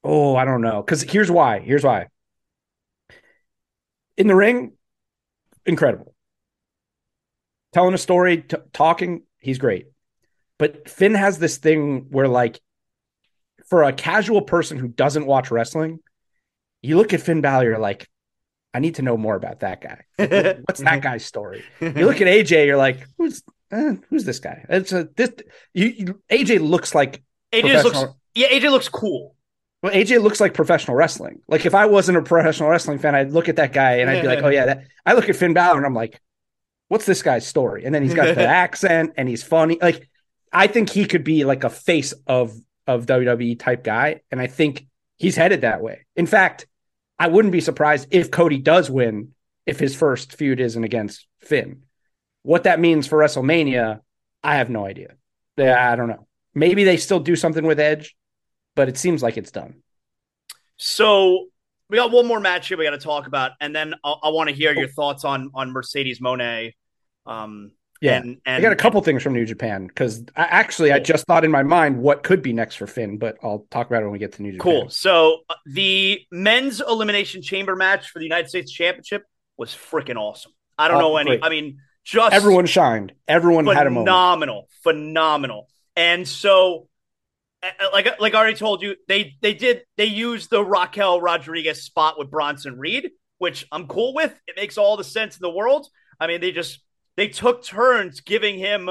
Oh, I don't know. Because here's why. Here's why. In the ring, incredible. Telling a story, t- talking, he's great. But Finn has this thing where, like, for a casual person who doesn't watch wrestling, you look at Finn Balor, you're like, I need to know more about that guy. What's that guy's story? You look at AJ, you're like, who's eh, who's this guy? It's a this. You, you AJ looks like AJ looks yeah, AJ looks cool. Well, AJ looks like professional wrestling. Like if I wasn't a professional wrestling fan, I'd look at that guy and I'd be like, oh yeah, that. I look at Finn Balor and I'm like, what's this guy's story? And then he's got the accent and he's funny. Like I think he could be like a face of of WWE type guy, and I think he's headed that way. In fact, I wouldn't be surprised if Cody does win if his first feud isn't against Finn. What that means for WrestleMania, I have no idea. I don't know. Maybe they still do something with Edge, but it seems like it's done. So we got one more match here we got to talk about, and then I, I want to hear your thoughts on on Mercedes Monet. Um, Yeah. and, and I got a couple things from New Japan because I, actually I just thought in my mind what could be next for Finn, but I'll talk about it when we get to New Japan. Cool. So uh, the men's elimination chamber match for the United States Championship was freaking awesome. I don't Oh, know any. great. I mean, just Everyone shined. Everyone had a moment. phenomenal, phenomenal. And so, uh, like like I already told you, they they did they used the Raquel Rodriguez spot with Bronson Reed, which I'm cool with. It makes all the sense in the world. I mean, they just they took turns giving him.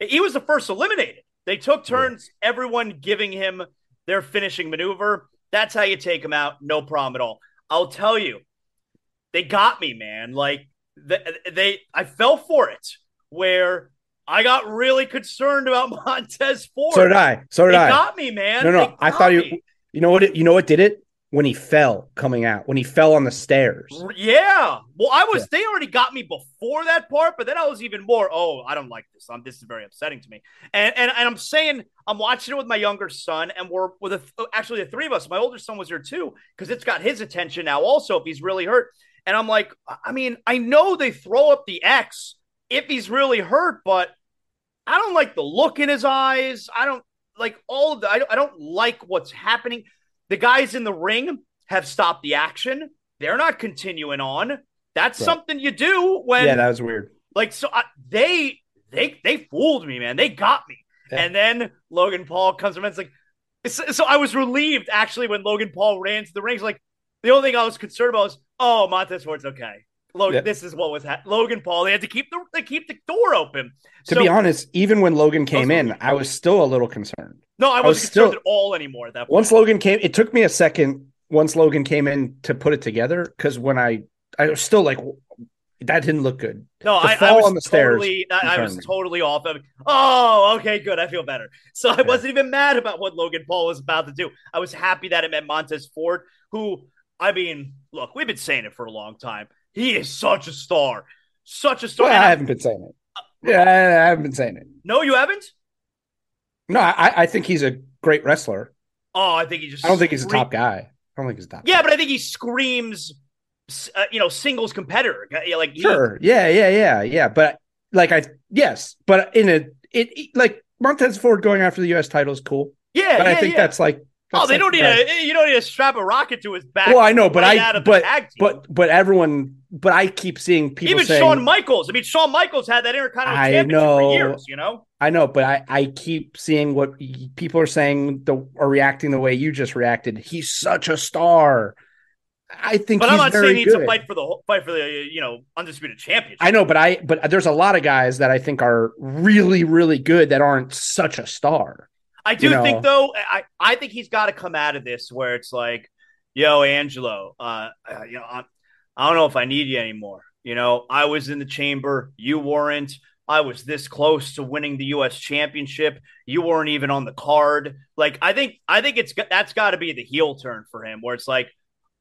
He was the first eliminated. They took turns, everyone giving him their finishing maneuver. That's how you take him out. No problem at all. I'll tell you, they got me, man. Like they, they I fell for it. Where I got really concerned about Montez Ford. So did I. So did They I. got me, man. no, no. I thought you. You know what? It, you know what did it when he fell coming out when he fell on the stairs. Yeah. Well, I was. They already got me before that part, but then I was even more. Oh, I don't like this. Um, this is very upsetting to me. And and and I'm saying I'm watching it with my younger son, and we're with a, actually the three of us. My older son was here too because it's got his attention now. Also, if he's really hurt, and I'm like, I mean, I know they throw up the X if he's really hurt, but I don't like the look in his eyes. I don't like all of the. I don't, I don't like what's happening. The guys in the ring have stopped the action. They're not continuing on. That's Right. something you do when, yeah, that was weird. like, so I, they they they fooled me, man. They got me. Yeah. And then Logan Paul comes and It's like, so, so I was relieved actually when Logan Paul ran to the rings like the only thing I was concerned about was, oh, Montez Ford's okay. Logan, Yeah. this is what was ha- Logan Paul. They had to keep the they keep the door open. To So- be honest, even when Logan came in. I was still a little concerned. no, I I wasn't was concerned still- at all anymore at that point. Once Logan came, it took me a second. Once Logan came in to put it together, because when I, I was still like, that didn't look good. No, I, I was on the stairs totally, I, I was me. totally off. of Oh, okay, good. I feel better. So I Yeah. wasn't even mad about what Logan Paul was about to do. I was happy that it meant Montez Ford, who, I mean, look, we've been saying it for a long time. He is such a star, such a star. Well, I haven't been saying it. Yeah, I, haven't been saying it. no, you haven't. No, I, I think he's a great wrestler. Oh, I think he just. I don't think he's a top guy. I don't think he's a top. Yeah, guy. but I think he screams, uh, you know, singles competitor. Like he- sure. Yeah, yeah, yeah, yeah. But like, I yes, but in a it, it- like Montez Ford going after the U.S. title is cool. yeah, But yeah, I think yeah. that's like. Oh, they don't need a. Eh, you don't need to strap a rocket to his back. Well, I know, but right I but but but everyone, but I keep seeing people Even saying, Shawn Michaels. I mean, Shawn Michaels had that Intercontinental I Championship know. for years. You know. I know, but I I keep seeing what people are saying, the are reacting the way you just reacted. He's such a star. I think, But I'm not saying he needs to fight for the fight for the you know undisputed championship. I know, but I but there's a lot of guys that I think are really really good that aren't such a star. I do you know. think though, I I think he's got to come out of this where it's like, yo, Angelo, uh, uh, you know, I, I don't know if I need you anymore. You know, I was in the chamber, you weren't. I was this close to winning the U.S. championship. You weren't even on the card. Like, I think, I think it's that's got to be the heel turn for him, where it's like,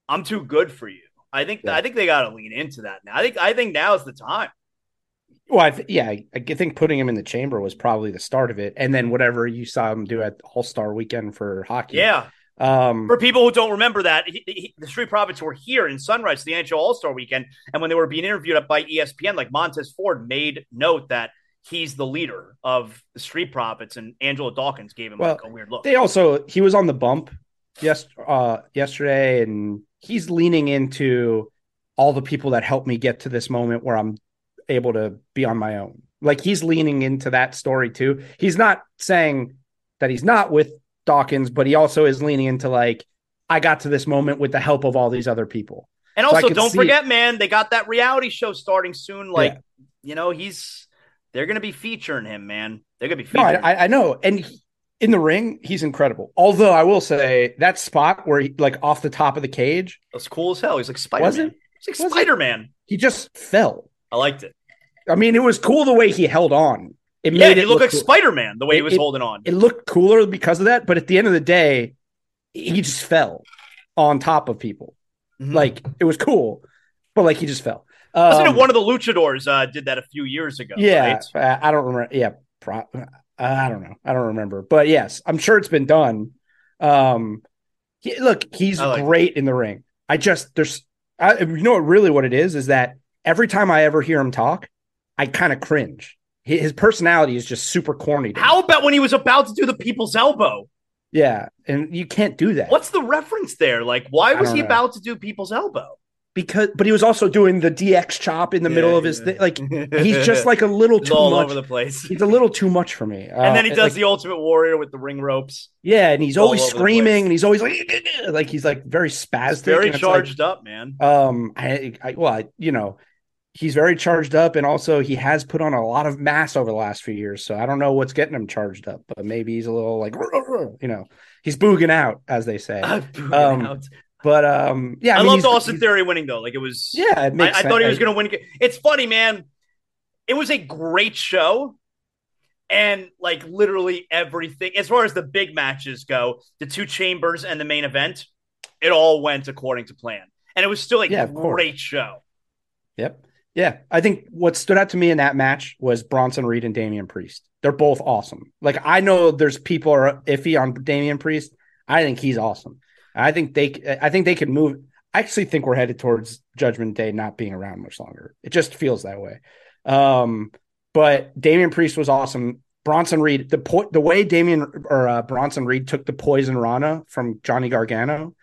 I'm too good for you. I think, yeah. I think they got to lean into that now. I think, I think now is the time. Well, I th- yeah, I think putting him in the chamber was probably the start of it, and then whatever you saw him do at All Star Weekend for hockey. Yeah, um, For people who don't remember that, he, he, the Street Profits were here in Sunrise, the NHL All Star Weekend, and when they were being interviewed up by ESPN, like Montez Ford made note that he's the leader of the Street Profits, and Angelo Dawkins gave him well, like a weird look. They also he was on the bump yes uh, yesterday, and he's leaning into all the people that helped me get to this moment where I'm able to be on my own. Like he's leaning into that story too. He's not saying that he's not with Dawkins, but he also is leaning into like, I got to this moment with the help of all these other people. And also, so don't forget, it. man, they got that reality show starting soon. Like, yeah. you know, he's they're going to be featuring him, man. They're going to be featuring. No, I, I, know, and he, in the ring, he's incredible. Although I will say that spot where he like off the top of the cage, that's cool as hell. He's like Spider Man. He's like Spider Man. He just fell. I liked it. I mean, it was cool the way he held on. It yeah, made it, look, look like cool. Spider Man the way it, he was it, holding on. It looked cooler because of that, but at the end of the day, he just fell on top of people. Mm-hmm. Like it was cool, but like he just fell. Um, Wasn't it one of the luchadors uh, did that a few years ago? Yeah, right? I don't remember. Yeah, pro- I don't know. I don't remember, but yes, I'm sure it's been done. Um, he, look, he's like great in the ring. I just there's, I, you know what really what it is is that every time I ever hear him talk, I kind of cringe his personality is just super corny. How about when he was about to do the people's elbow? Yeah, and you can't do that. What's the reference there? Like, why was he know. about to do people's elbow? Because, but he was also doing the DX chop in the yeah, middle of his thing. Like, he's just like a little too all much. over the place. He's a little too much for me. Uh, and then he does like, the Ultimate Warrior with the ring ropes. Yeah, and he's always screaming, and he's always like, like he's like very spastic, very charged like, up, man. Um, I, I well, I, you know, he's very charged up and also he has put on a lot of mass over the last few years so i don't know what's getting him charged up but maybe he's a little like you know he's booging out as they say. Um, but um yeah i, I mean, love austin theory winning though like it was yeah it I, I, thought he was gonna win it's funny man. It was a great show and like literally everything as far as the big matches go the two chambers and the main event it all went according to plan and it was still a yeah, great show. Yep yeah, I think what stood out to me in that match was Bronson Reed and Damian Priest. They're both awesome. Like I know there's people are iffy on Damian Priest. I think he's awesome. I think they I think they could move. I actually think we're headed towards Judgment Day not being around much longer. It just feels that way. Um, but Damian Priest was awesome. Bronson Reed, the po- the way Damian or uh, Bronson Reed took the poison Rana from Johnny Gargano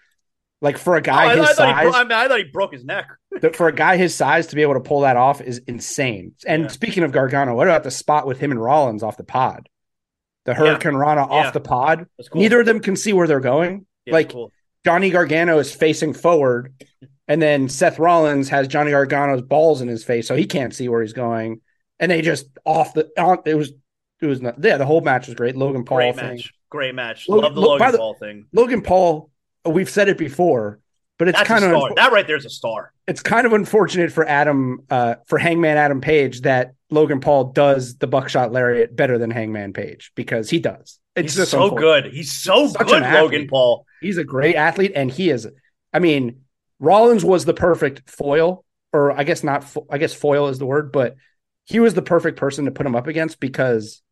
like for a guy oh, his I, size, I, bro- I, mean, I thought he broke his neck. for a guy his size to be able to pull that off is insane. And yeah. speaking of Gargano, what about the spot with him and Rollins off the pod? The Hurricane yeah. Rana off yeah. the pod. Cool. Neither of them can see where they're going. like cool. Johnny Gargano is facing forward, and then Seth Rollins has Johnny Gargano's balls in his face, so he can't see where he's going. And they just off the on, it was it was not yeah the whole match was great. Logan Paul great thing. match, great match. Logan, Love the Logan the, Paul thing. Logan Paul we've said it before, but it's That's kind of that right there's a star. It's kind of unfortunate for Adam, uh, for Hangman Adam Page that Logan Paul does the buckshot lariat better than Hangman Page because he does. It's He's so good. He's so Such good, Logan Paul. He's a great athlete, and he is. I mean, Rollins was the perfect foil, or I guess not. I guess foil is the word, but he was the perfect person to put him up against because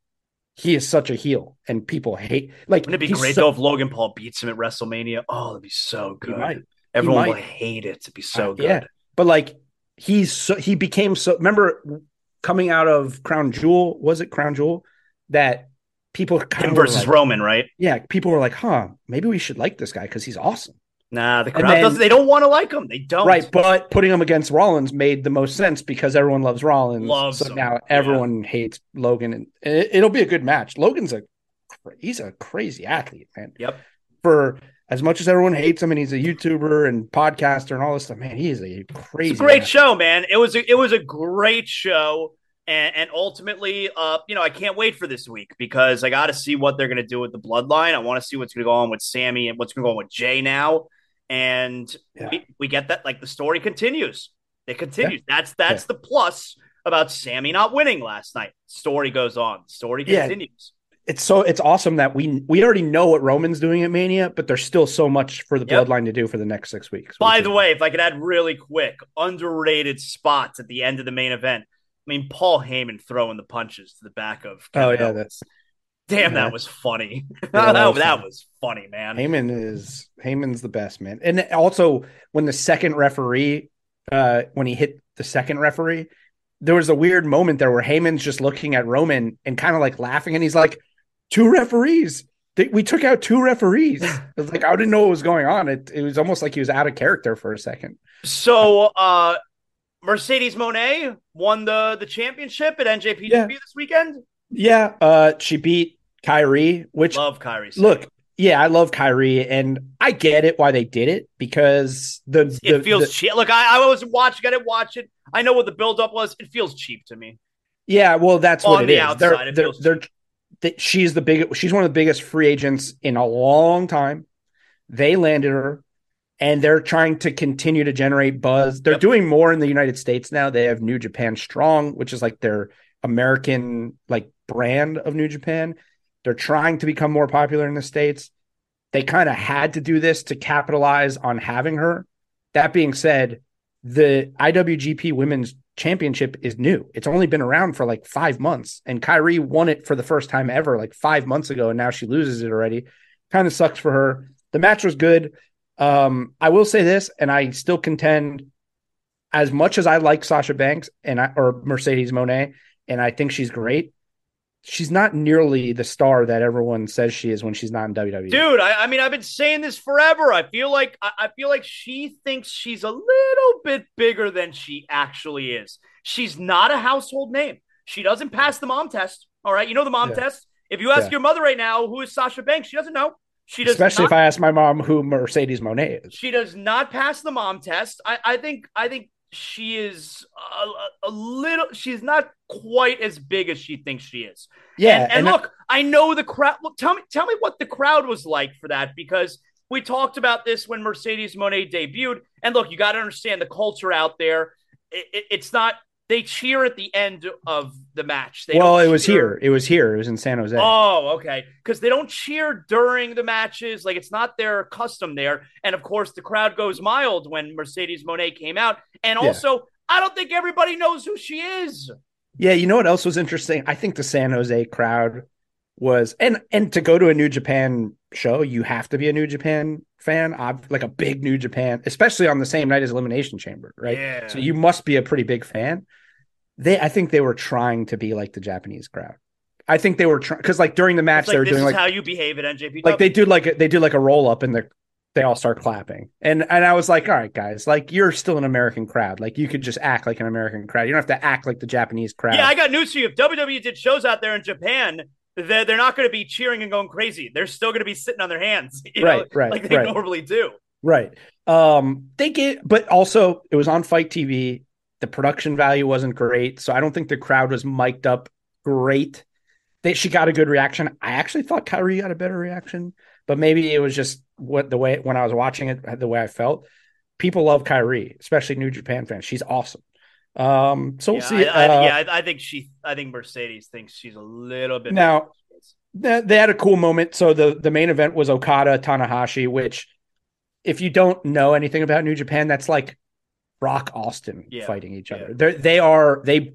he is such a heel and people hate like Wouldn't it be great so, though if Logan Paul beats him at WrestleMania? Oh, that'd be so good. Everyone will hate it to be so uh, good. Yeah. But like he's so he became so remember coming out of Crown Jewel, was it Crown Jewel? That people him versus like, Roman, right? Yeah, people were like, huh, maybe we should like this guy because he's awesome. Nah, the crowd doesn't. They don't want to like him. They don't. Right, but putting him against Rollins made the most sense because everyone loves Rollins. Loves so him. now everyone yeah. hates Logan, and it, will be a good match. Logan's a he's a crazy athlete, man. Yep. For as much as everyone hates him, and he's a YouTuber and podcaster and all this stuff, man, he is a crazy. It's a great athlete. show, man. It was a, it was a great show. And, and, ultimately, uh, you know, I can't wait for this week because I got to see what they're going to do with the bloodline. I want to see what's going to go on with Sami and what's going to go on with Jey now and yeah. we, we, get that like the story continues. It continues. Yeah. That's that's the plus about Sami not winning last night. Story goes on. Story continues. It's so it's awesome that we we already know what Roman's doing at Mania, but there's still so much for the Yep. bloodline to do for the next six weeks. By the is- way, if I could add really quick, underrated spots at the end of the main event. I mean, Paul Heyman throwing the punches to the back of. oh Kevin yeah, Owens. that's damn, that was funny. that that, was that funny. was funny, man. Heyman is Heyman's the best man, and also when the second referee, uh, when he hit the second referee, there was a weird moment there where Heyman's just looking at Roman and kind of like laughing, and he's like, two referees. We took out two referees. It's like I didn't know what was going on. It it was almost like he was out of character for a second. So, uh, Mercedes Monet won the the championship at NJPW Yeah. this weekend. Yeah, uh, she beat Kairi, which Love Kairi. Look, yeah, I love Kairi, and I get it why they did it because the it the- feels the- cheap. Look, I, I was watching. I didn't watch it. I know what the buildup was. It feels cheap to me. Yeah, well, that's On what it the is. outside, they're, it they're, feels they're, they- she's the big. She's one of the biggest free agents in a long time. They landed her, and they're trying to continue to generate buzz. They're Yep. doing more in the United States now. They have New Japan Strong, which is like their American like brand of New Japan. They're trying to become more popular in the states. They kind of had to do this to capitalize on having her. That being said, the IWGP Women's Championship is new. It's only been around for like five months, and Kairi won it for the first time ever, like five months ago, and now she loses it already. Kind of sucks for her. The match was good. Um, I will say this, and I still contend, as much as I like Sasha Banks and I, or Mercedes Monet, and I think she's great, she's not nearly the star that everyone says she is when she's not in WWE. Dude, I, I mean, I've been saying this forever. I feel like I, I feel like she thinks she's a little bit bigger than she actually is. She's not a household name. She doesn't pass the mom test. All right, you know the mom Yeah. test. If you ask Yeah. your mother right now who is Sasha Banks, she doesn't know. She does Especially not if I ask my mom who Mercedes Monet is. She does not pass the mom test. I, I think I think she is a, a little. She's not quite as big as she thinks she is. Yeah, and, and and look, I know the crowd. Look, tell me, tell me what the crowd was like for that because we talked about this when Mercedes Monet debuted. And look, you got to understand the culture out there. It, it- it's not. They cheer at the end of the match. They well, it was cheer- here. It was here. It was in San Jose. Oh, okay. Because they don't cheer during the matches. Like it's not their custom there. And of course, the crowd goes mild when Mercedes Monet came out. And Yeah. also, I don't think everybody knows who she is. Yeah, you know what else was interesting? I think the San Jose crowd was and and to go to a New Japan show, you have to be a New Japan fan, ob- like a big New Japan, especially on the same night as Elimination Chamber, right? Yeah. So you must be a pretty big fan. They, I think they were trying to be like the Japanese crowd. I think they were trying because like during the match like they were this doing is like how you behave at NJPW. like they do like a, they do like a roll up and they they all start clapping. And and I was like all right guys like you're still an American crowd. Like you could just act like an American crowd. You don't have to act like the Japanese crowd. Yeah, I got news for you. If WWE did shows out there in Japan, they're, they're not going to be cheering and going crazy. They're still going to be sitting on their hands, you know, Right, right, like they right. normally do. right. Um they get but also it was on FITE TV the production value wasn't great so I don't think the crowd was mic'd up great. They she got a good reaction. I actually thought Kairi got a better reaction but maybe it was just what the way when I was watching it the way I felt people love Kairi especially New Japan fans she's awesome um so we'll yeah, see I, I, Uh, yeah, I, think she, I think Mercedes thinks she's a little bit Now- they, they had a cool moment. So the the main event was Okada Tanahashi, which if you don't know anything about New Japan, that's like Brock Austin Yeah, fighting each yeah. other. They they are they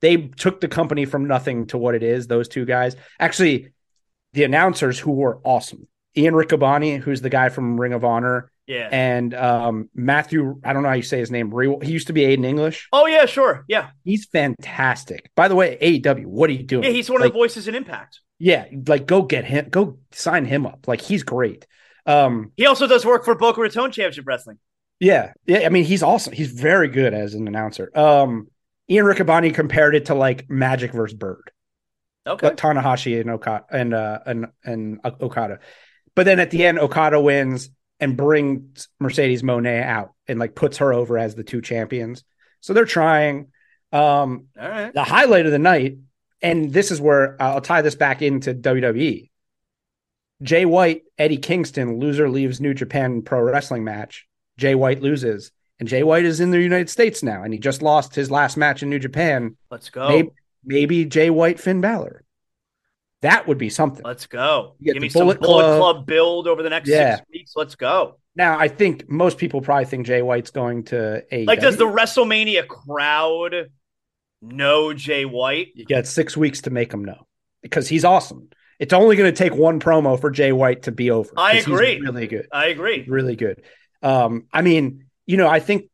they took the company from nothing to what it is. Those two guys, actually, the announcers who were awesome. Ian Riccoboni, who's the guy from Ring of Honor, yeah. and um, Matthew. I don't know how you say his name. He used to be Aiden English. oh yeah, sure, yeah, He's fantastic. By the way, AEW, what are you doing? yeah. He's one Like, of the voices in Impact. yeah, like go get him, go sign him up. Like he's great. Um, He also does work for Boca Raton Championship Wrestling. yeah, yeah. I mean, he's awesome. He's very good as an announcer. Um, Ian Riccoboni compared it to like Magic versus Bird, Okay. but Tanahashi and Okada and uh and and Okada. But then at the end, Okada wins and brings Mercedes Monet out and like puts her over as the two champions. So they're trying. Um, All right. the highlight of the night, and this is where I'll tie this back into WWE. Jay White, Eddie Kingston, loser leaves New Japan Pro Wrestling match. Jay White loses, and Jay White is in the United States now, and he just lost his last match in New Japan. Let's go. Maybe, maybe Jay White, Finn Balor. That would be something. Let's go. Give me some Bullet Bullet Club. Club build over the next Yeah. six weeks. Let's go. Now, I think most people probably think Jay White's going to AEW. Like, does the WrestleMania crowd know Jay White? you got six weeks to make them know because he's awesome. It's only going to take one promo for Jay White to be over. I agree. really good. I agree. really good. Um, I mean, you know, I think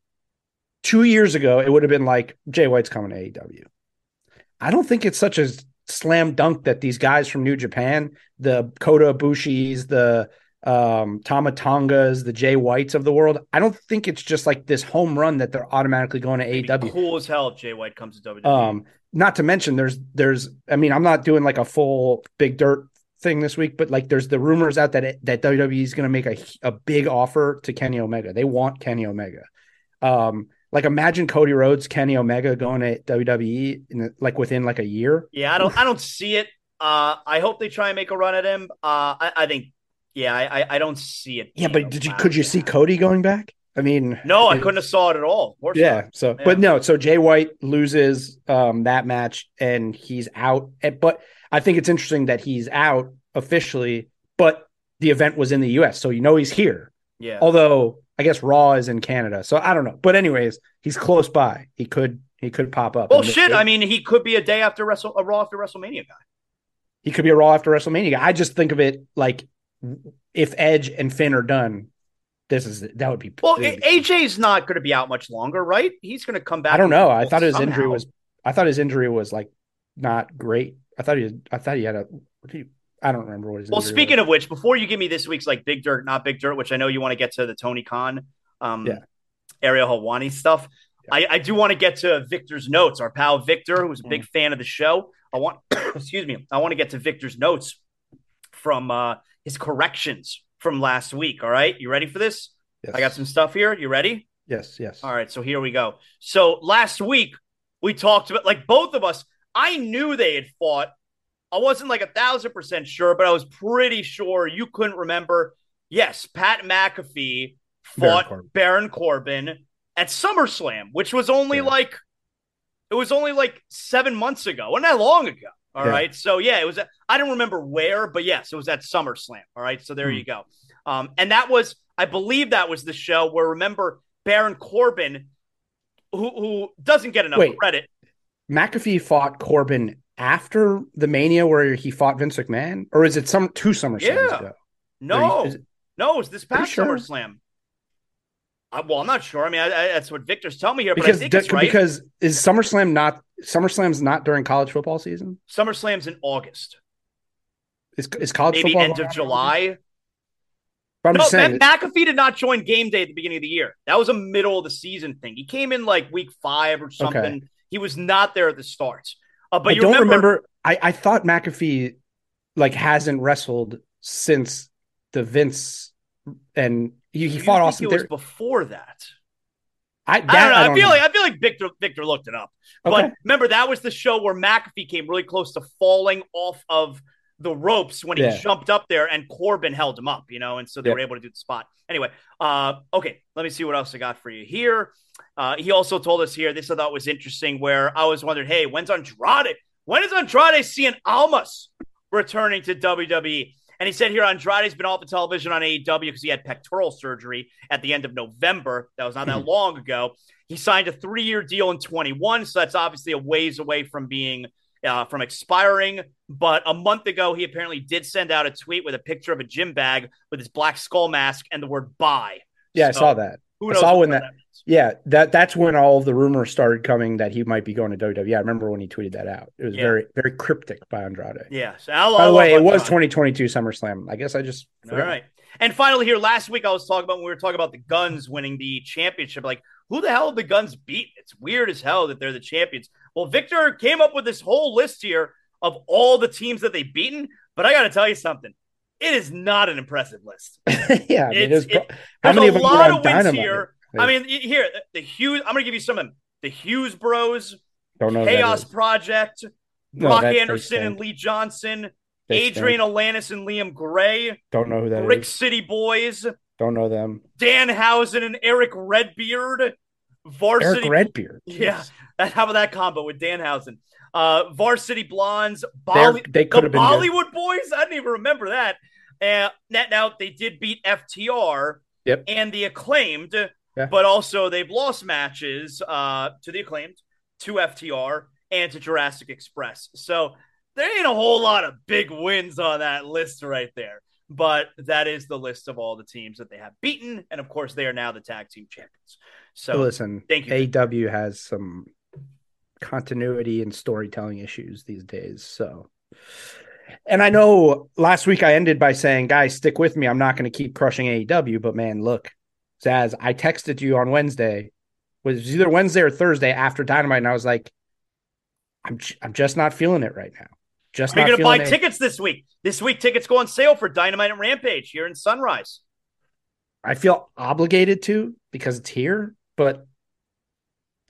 two years ago it would have been like Jay White's coming to AEW. I don't think it's such a slam dunk that these guys from New Japan, the Kota Ibushi's, the um Tama Tongas, the Jay Whites of the world, I don't think it's just like this home run that they're automatically going to AEW. cool as hell if Jay White comes to WWE. Um, not to mention there's there's I mean, I'm not doing like a full big dirt thing this week, but like there's the rumors out that that WWE is going to make a a big offer to Kenny Omega. They want Kenny Omega. Um, like imagine Cody Rhodes, Kenny Omega going to WWE in like within like a year. yeah, I don't. I don't see it. Uh, I hope they try and make a run at him. Uh, I, I think. Yeah, I, I, don't see it. Yeah, but did you could you see. Cody going back? I mean, No, I it- couldn't have saw it at all. Yeah. not. So, Yeah. but no. So Jay White loses um, that match, and he's out. But I think it's interesting that he's out officially, but the event was in the U.S., so you know he's here. Yeah. Although I guess Raw is in Canada, so I don't know. But anyways, he's close by. He could he could pop up. Well, shit. I mean, he could be a day after Wrestle, a Raw after WrestleMania guy. he could be a Raw after WrestleMania. guy. I just think of it like if Edge and Finn are done, this is that would be. Well, it would be- AJ's not going to be out much longer, right? He's going to come back. I don't know. I thought his injury was. I thought his injury was like not great. I thought he. I thought he had a. what did he- I don't remember what his. Well, speaking was. of which, before you give me this week's like big dirt, not big dirt, which I know you want to get to the Tony Khan, um, Yeah. Ariel Helwani stuff. I, I do want to get to Victor's notes. Our pal Victor, who's a Mm. big fan of the show. I want, excuse me, I want to get to Victor's notes from uh, his corrections from last week. All right, you ready for this? yes. I got some stuff here. You ready? Yes, yes. All right, so here we go. So last week we talked about like both of us. I knew they had fought. I wasn't like a thousand percent sure, but I was pretty sure you couldn't remember. Yes, Pat McAfee Baron fought Corbin. Baron Corbin at SummerSlam, which was only Yeah. like it was only like seven months ago, wasn't that long ago. All right, Yeah. so yeah, it was. At, I don't remember where, but yes, it was at SummerSlam. All right, so there Hmm. you go. Um, and that was, I believe, that was the show where remember Baron Corbin, who who doesn't get enough Wait. credit. McAfee fought Corbin after the Mania where he fought Vince McMahon, or is it some two SummerSlams Yeah. ago? No, it- no, it was this past sure. SummerSlam. Uh, well, I'm not sure. I mean, I, I, that's what Victor's telling me here, but I Because think it's right. because is SummerSlam not SummerSlam's not during college football season? SummerSlam's in August, Is is college maybe football end of? July. But I'm no, saying. McAfee did not join game day at the beginning of the year. That was a middle of the season thing. He came in like week five or something. He was not there at the start. Uh, but I you don't remember, remember. I, I thought McAfee like hasn't wrestled since the Vince and he, he fought Austin It was before that. I, I don't know. I, don't feel know. like I feel like Victor Victor looked it up. But Okay. remember, that was the show where McAfee came really close to falling off of the ropes when he Yeah. jumped up there, and Corbin held him up. You know, and so they were able to do the spot. Anyway, uh, okay, let me see what else I got for you here. Uh, he also told us here. This I thought was interesting. Where I was wondering, hey, when's Andrade? When is Andrade Cien Almas returning to WWE? And he said here Andrade's been off the television on AEW because he had pectoral surgery at the end of November. That was not that long ago. He signed a three-year deal in 21, so that's obviously a ways away from being uh, from expiring. But a month ago, he apparently did send out a tweet with a picture of a gym bag with his black skull mask and the word "buy." Yeah, I saw that. Who I saw when that, that- Yeah, that that's when all the rumors started coming that he might be going to WWE. I remember when he tweeted that out. It was Yeah. very very cryptic by Andrade. Yeah. So I, By the way, it was Andrade. 2022 SummerSlam. I guess I just All forgot. right. And finally, here last week, I was talking about when we were talking about the Guns winning the championship. Like, who the hell have the Guns beat? It's weird as hell that they're the champions. Well, Victor came up with this whole list here of all the teams that they've beaten. But I got to tell you something. It is not an impressive list. yeah, I mean, It's- it- how There's many a of lot of wins Dynamite? here. I mean, here the Hughes. I'm going to give you some of them. The Hughes Bros, don't know. Chaos. Project, No, Brock Anderson and. Lee Johnson, They Adrian stink. Alanis and Liam Gray, Don't know who that is. Brick City Boys, Don't know them. Danhausen and Eric Redbeard. Varsity Eric Redbeard. Yeah. How about that combo with Danhausen? Uh, Varsity Blondes, Bolly- they could the have been good. Bollywood Boys. I didn't even remember that. And now they did beat FTR Yep. and the acclaimed, Yeah. but also they've lost matches uh, to the acclaimed, to FTR, and to Jurassic Express. So there ain't a whole lot of big wins on that list right there. But that is the list of all the teams that they have beaten, and of course they are now the tag team champions. So Listen, thank you. AW has some continuity and storytelling issues these days. So, and I know last week I ended by saying, guys, stick with me. I'm not going to keep crushing AEW, but man, look, Zaz, I texted you on Wednesday. Was either Wednesday or Thursday after Dynamite, and I was like, I'm j- I'm just not feeling it right now. Just Are you not going to buy it. tickets this week? This week, tickets go on sale for Dynamite and Rampage here in Sunrise. I feel obligated to because it's here, but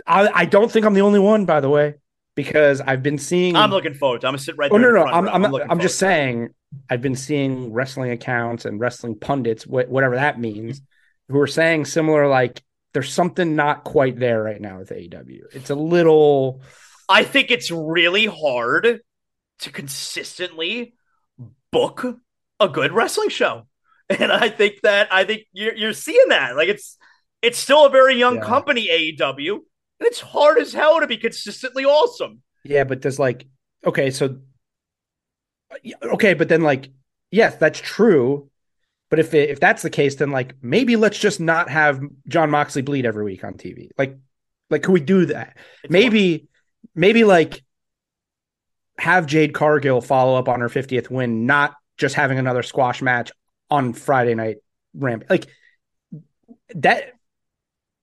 I I don't think I'm the only one, by the way, because I've been seeing. I'm looking forward to. it. I'm gonna sit right Oh there. no, no, I'm. I'm, looking I'm just saying I've been seeing wrestling accounts and wrestling pundits, wh- whatever that means, who are saying similar like there's something not quite there right now with AEW. It's a little. I think it's really hard to consistently book a good wrestling show, and I think that I think you're you're seeing that. Like it's it's still a very young Yeah. company, AEW, it's hard as hell to be consistently awesome. yeah, but there's like okay, so okay, but then like yes, that's true. But if it, if that's the case, then like maybe let's just not have Jon Moxley bleed every week on TV. Like, like could we do that? It's maybe maybe like have Jade Cargill follow up on her 50th win, not just having another squash match on Friday night ramp. Like that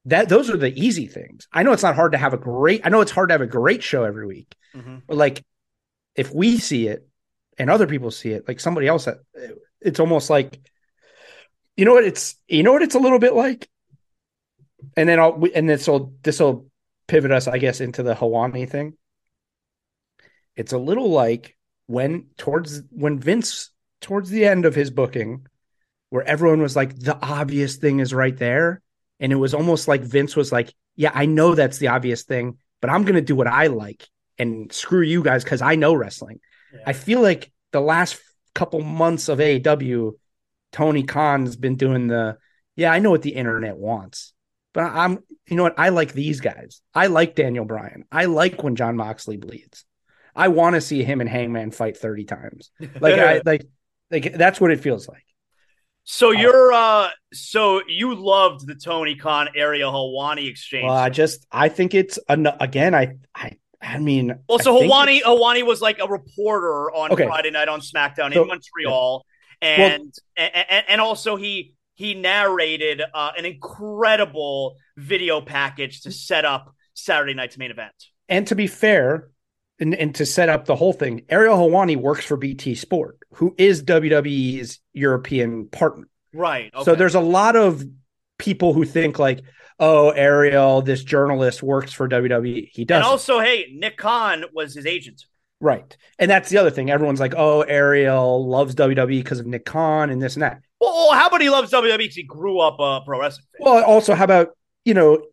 that those are the easy things. I know it's not hard to have a great I know it's hard to have a great show every week. Mhm. But like if we see it and other people see it, like somebody else it's almost like you know what it's you know what it's a little bit like and then I'll and this will this will pivot us, I guess, into the Helwani thing. It's a little like when towards when Vince towards the end of his booking, where everyone was like, the obvious thing is right there. And it was almost like Vince was like, Yeah, I know that's the obvious thing, but I'm gonna do what I like and screw you guys because I know wrestling. Yeah. I feel like the last couple months of AEW, Tony Khan's been doing the yeah, I know what the internet wants. But I'm, you know what? I like these guys. I like Daniel Bryan. I like when Jon Moxley bleeds. I want to see him and Hangman fight 30 times. Like, I, like, like that's what it feels like. So you're uh so you loved the Tony Khan Ariel Helwani exchange. Well, I just, I think it's, an, again, I, I, I mean, well, so Helwani Helwani was like a reporter on Okay. Friday night on SmackDown So- in Montreal, and, and and also he he narrated uh, an incredible video package to set up Saturday night's main event. and to be fair, and, and to set up the whole thing, Ariel Helwani works for BT Sport, who is WWE's European partner. Right. So there's a lot of people who think like, oh, Ariel, this journalist works for WWE. He doesn't. also, hey, Nick Khan was his agent. right. And that's the other thing. Everyone's like, oh, Ariel loves WWE because of Nick Khan and this and that. Well, how about he loves WWE because he grew up a pro wrestling fan? Well, also, how about, you know,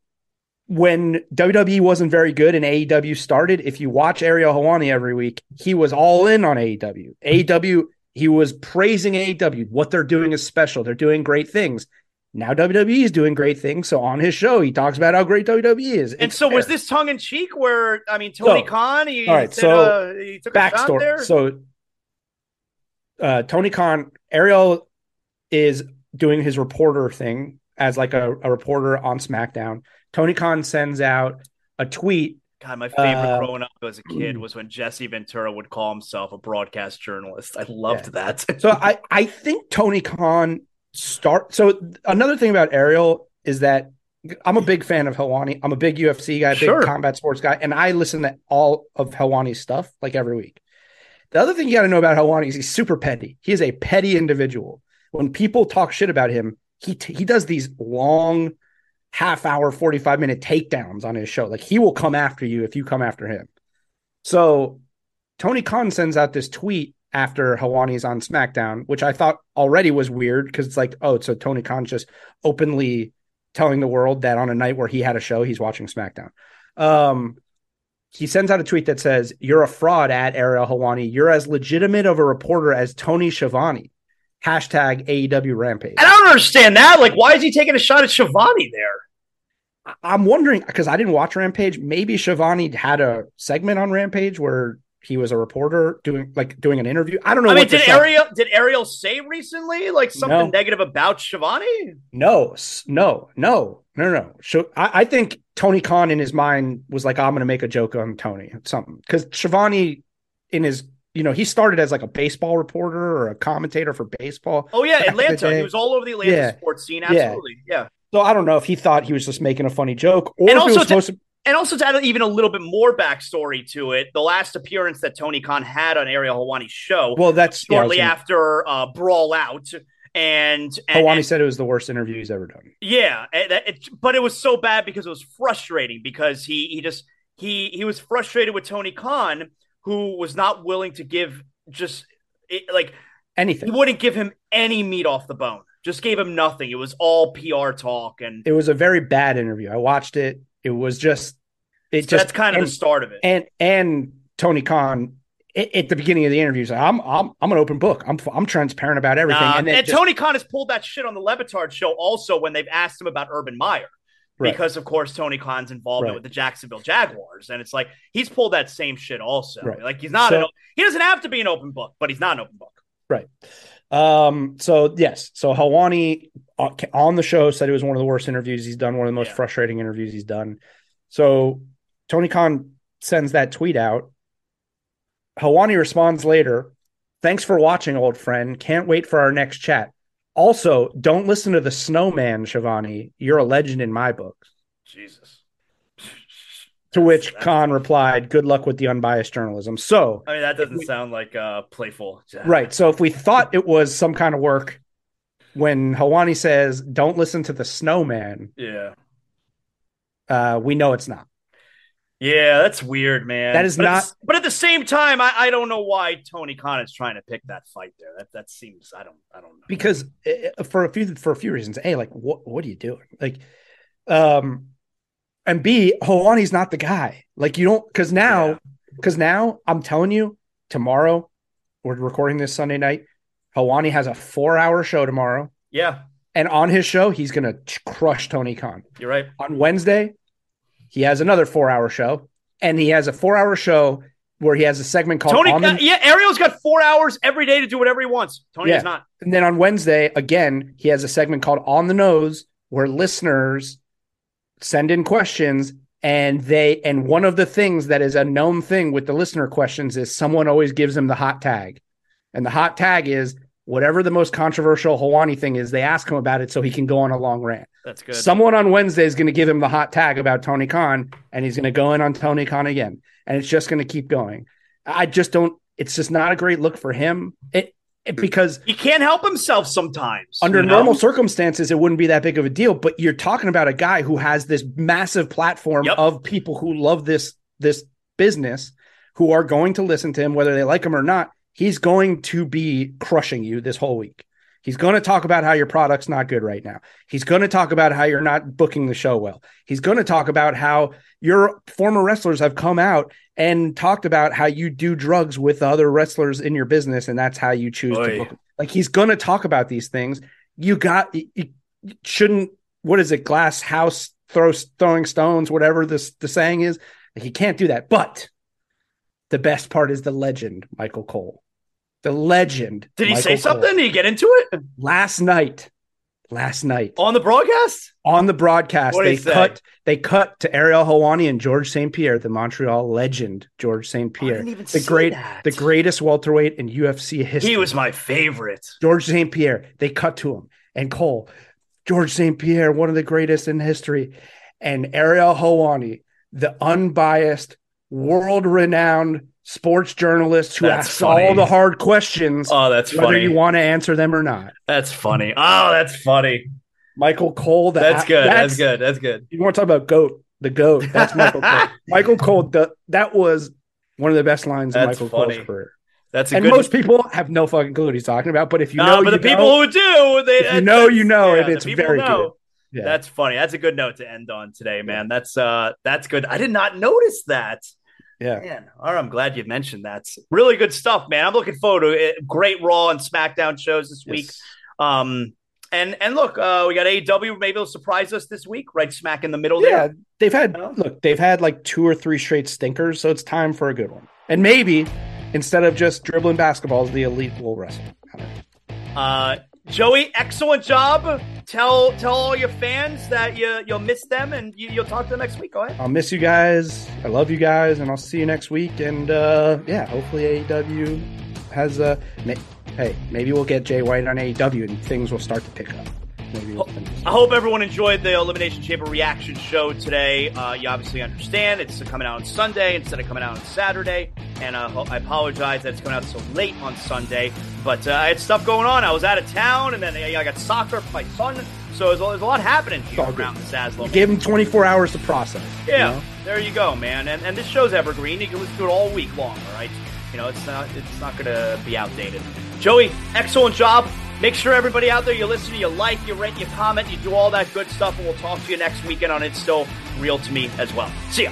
when WWE wasn't very good and AEW started, if you watch Ariel Helwani every week, he was all in on AEW. AEW, he was praising AEW. What they're doing is special. They're doing great things. Now WWE is doing great things. So on his show, he talks about how great WWE is. and It's so was this tongue in cheek? Where I mean, Tony So, Khan, he, all right, said, so uh, he took a backstory. So uh Tony Khan, Ariel is doing his reporter thing as like a, a reporter on SmackDown. Tony Khan sends out a tweet. God, my favorite Uh, growing up as a kid was when Jesse Ventura would call himself a broadcast journalist. I loved Yeah. that. So I I think Tony Khan start so another thing about Ariel is that I'm a big fan of Helwani. I'm a big UFC guy, big Sure. combat sports guy, and I listen to all of Helwani's stuff like every week. The other thing you got to know about Helwani is he's super petty. He is a petty individual. When people talk shit about him, he t- he does these long half hour, 45 minute takedowns on his show. Like he will come after you if you come after him. So Tony Khan sends out this tweet after Helwani's on SmackDown, which I thought already was weird because it's like, oh, so Tony Khan just openly telling the world that on a night where he had a show, he's watching SmackDown. Um, he sends out a tweet that says, You're a fraud at Ariel Helwani. You're as legitimate of a reporter as Tony Schiavone. Hashtag AEW Rampage. And I don't understand that. Like, why is he taking a shot at Schiavone there? I'm wondering because I didn't watch Rampage. Maybe Schiavone had a segment on Rampage where he was a reporter doing like doing an interview. I don't know. I mean, did Ariel did Ariel say recently like something No. negative about Schiavone? No, no, no, no, no. So I, I think Tony Khan in his mind was like, I'm going to make a joke on Tony, something. Because Schiavone, in his, you know, he started as like a baseball reporter or a commentator for baseball. Oh yeah, Back in the Atlanta. He was all over the Atlanta Yeah. sports scene. Absolutely, yeah. So I don't know if he thought he was just making a funny joke or And also it to- supposed to. And also to add even a little bit more backstory to it, the last appearance that Tony Khan had on Ariel Helwani's show Well, that's yeah, shortly gonna- after uh, Brawl Out, and, and, Helwani and- said it was the worst interview he's ever done. Yeah, that- it, but it was so bad because it was frustrating because he he just he he was frustrated with Tony Khan, who was not willing to give just it, like Anything. he wouldn't give him any meat off the bone. Just gave him nothing. It was all PR talk, and It was a very bad interview. I watched it. It was just. It so just that's kind of and- the start of it. and and Tony Khan a- at the beginning of the interview said, "I'm I'm I'm an open book. I'm I'm transparent about everything." Nah, and and just- Tony Khan has pulled that shit on the Le Batard show also when they've asked him about Urban Meyer. Right. Because of course Tony Khan's involvement Right. with the Jacksonville Jaguars, and it's like he's pulled that same shit also. Right. Like he's not, So- an, he doesn't have to be an open book, but he's not an open book. right. Um. So yes. So Helwani on on the show said it was one of the worst interviews he's done. One of the most Yeah. frustrating interviews he's done. So Tony Khan sends that tweet out. Helwani responds later. Thanks for watching, old friend. Can't wait for our next chat. Also, don't listen to the snowman, Schiavone. You're a legend in my books. Jesus. To which That's- Khan replied, "Good luck with the unbiased journalism." So, I mean, that doesn't we- sound like uh, playful. right. So, if we thought it was some kind of work, when Helwani says, "Don't listen to the snowman," Yeah. uh, we know it's not. Yeah, that's weird, man. That is but At not- the, but at the same time, I, I don't know why Tony Khan is trying to pick that fight there. That that seems I don't I don't know. because uh, for a few for a few reasons. A, like what what are you doing? Like, um, and B, Helwani's not the guy. Like you don't because now Yeah. because now I'm telling you, tomorrow we're recording this Sunday night. Helwani has a four hour show tomorrow, yeah, and on his show he's gonna crush Tony Khan. you're right. On Wednesday, he has another four hour show, and he has a four hour show where he has a segment called Tony, the- uh, yeah, Ariel's got four hours every day to do whatever he wants. Tony Yeah. does not. And then on Wednesday, again, he has a segment called On the Nose where listeners send in questions and they and one of the things that is a known thing with the listener questions is someone always gives them the hot tag. And the hot tag is whatever the most controversial Helwani thing is, they ask him about it so he can go on a long rant. That's good. Someone on Wednesday is going to give him the hot tag about Tony Khan, and he's going to go in on Tony Khan again, and it's just going to keep going. I just don't. It's just not a great look for him. It, it- because he can't help himself sometimes. under you know? normal circumstances, it wouldn't be that big of a deal. But you're talking about a guy who has this massive platform Yep. of people who love this this business, who are going to listen to him whether they like him or not. He's going to be crushing you this whole week. He's going to talk about how your product's not good right now. He's going to talk about how you're not booking the show well. He's going to talk about how your former wrestlers have come out and talked about how you do drugs with other wrestlers in your business, and that's how you choose Oy. to book. Like he's going to talk about these things. You got you, shouldn't. What is it? Glass house throws throwing stones. Whatever this the saying is. Like, he can't do that. But the best part is the legend, Michael Cole. The legend. Did he Michael say Cole. something? Did he get into it last night? Last night on the broadcast? on the broadcast, What'd they he say? cut they cut to Ariel Helwani and George St. Pierre, the Montreal legend, George St. Pierre, the great, that. the greatest welterweight in UFC history. He was my favorite. George St. Pierre. They cut to him and Cole, George St. Pierre, one of the greatest in history, and Ariel Helwani, the unbiased, world-renowned sports journalist who That's asks funny. all the hard questions, Oh, that's whether funny. you want to answer them or not. that's funny. Oh, that's funny. Michael Cole, That's good. That's, good. That's good. You want to talk about goat? The goat. That's Michael Cole. Michael Cole. The, that was one of the best lines That's of Michael funny. Cole's career. That's a and good. most people have no fucking clue what he's talking about. But if you Uh, know, but you the people know, who do, they, you know, you know, yeah, and it's very know. good. Yeah. That's funny. That's a good note to end on today, man. That's uh, that's good. I did not notice that. Yeah. Man, all right, I'm glad you mentioned that. Really good stuff, man. I'm looking forward to it. Great Raw and SmackDown shows this week. Um, and and look, uh, we got AEW. Maybe it'll surprise us this week, right smack in the middle Yeah, there. they've had look, they've had like two or three straight stinkers, so it's time for a good one. And maybe instead of just dribbling basketballs, the elite will wrestle. I don't know. Uh, Joey, excellent job. Tell tell all your fans that you you'll miss them and you, you'll talk to them next week. Go ahead. I'll miss you guys. I love you guys, and I'll see you next week. And uh, yeah, hopefully AEW has a. May, hey, maybe we'll get Jay White on AEW, and things will start to pick up. We'll I hope everyone enjoyed the Elimination Chamber reaction show today. Uh, you obviously understand it's coming out on Sunday instead of coming out on Saturday, and uh, I apologize that it's coming out so late on Sunday. But uh, I had stuff going on. I was out of town, and then I got soccer for my son, so there's a, there's a lot happening here around the Zaslow. give him 24 hours to process. you Yeah, know? there you go, man. And and this show's evergreen. You can listen to it all week long. All right, you know it's not it's not gonna be outdated. Joey, excellent job. Make sure everybody out there you listen, to you like, you rate, you comment, you do all that good stuff, and we'll talk to you next weekend on It's Still Real to Me as well. See ya.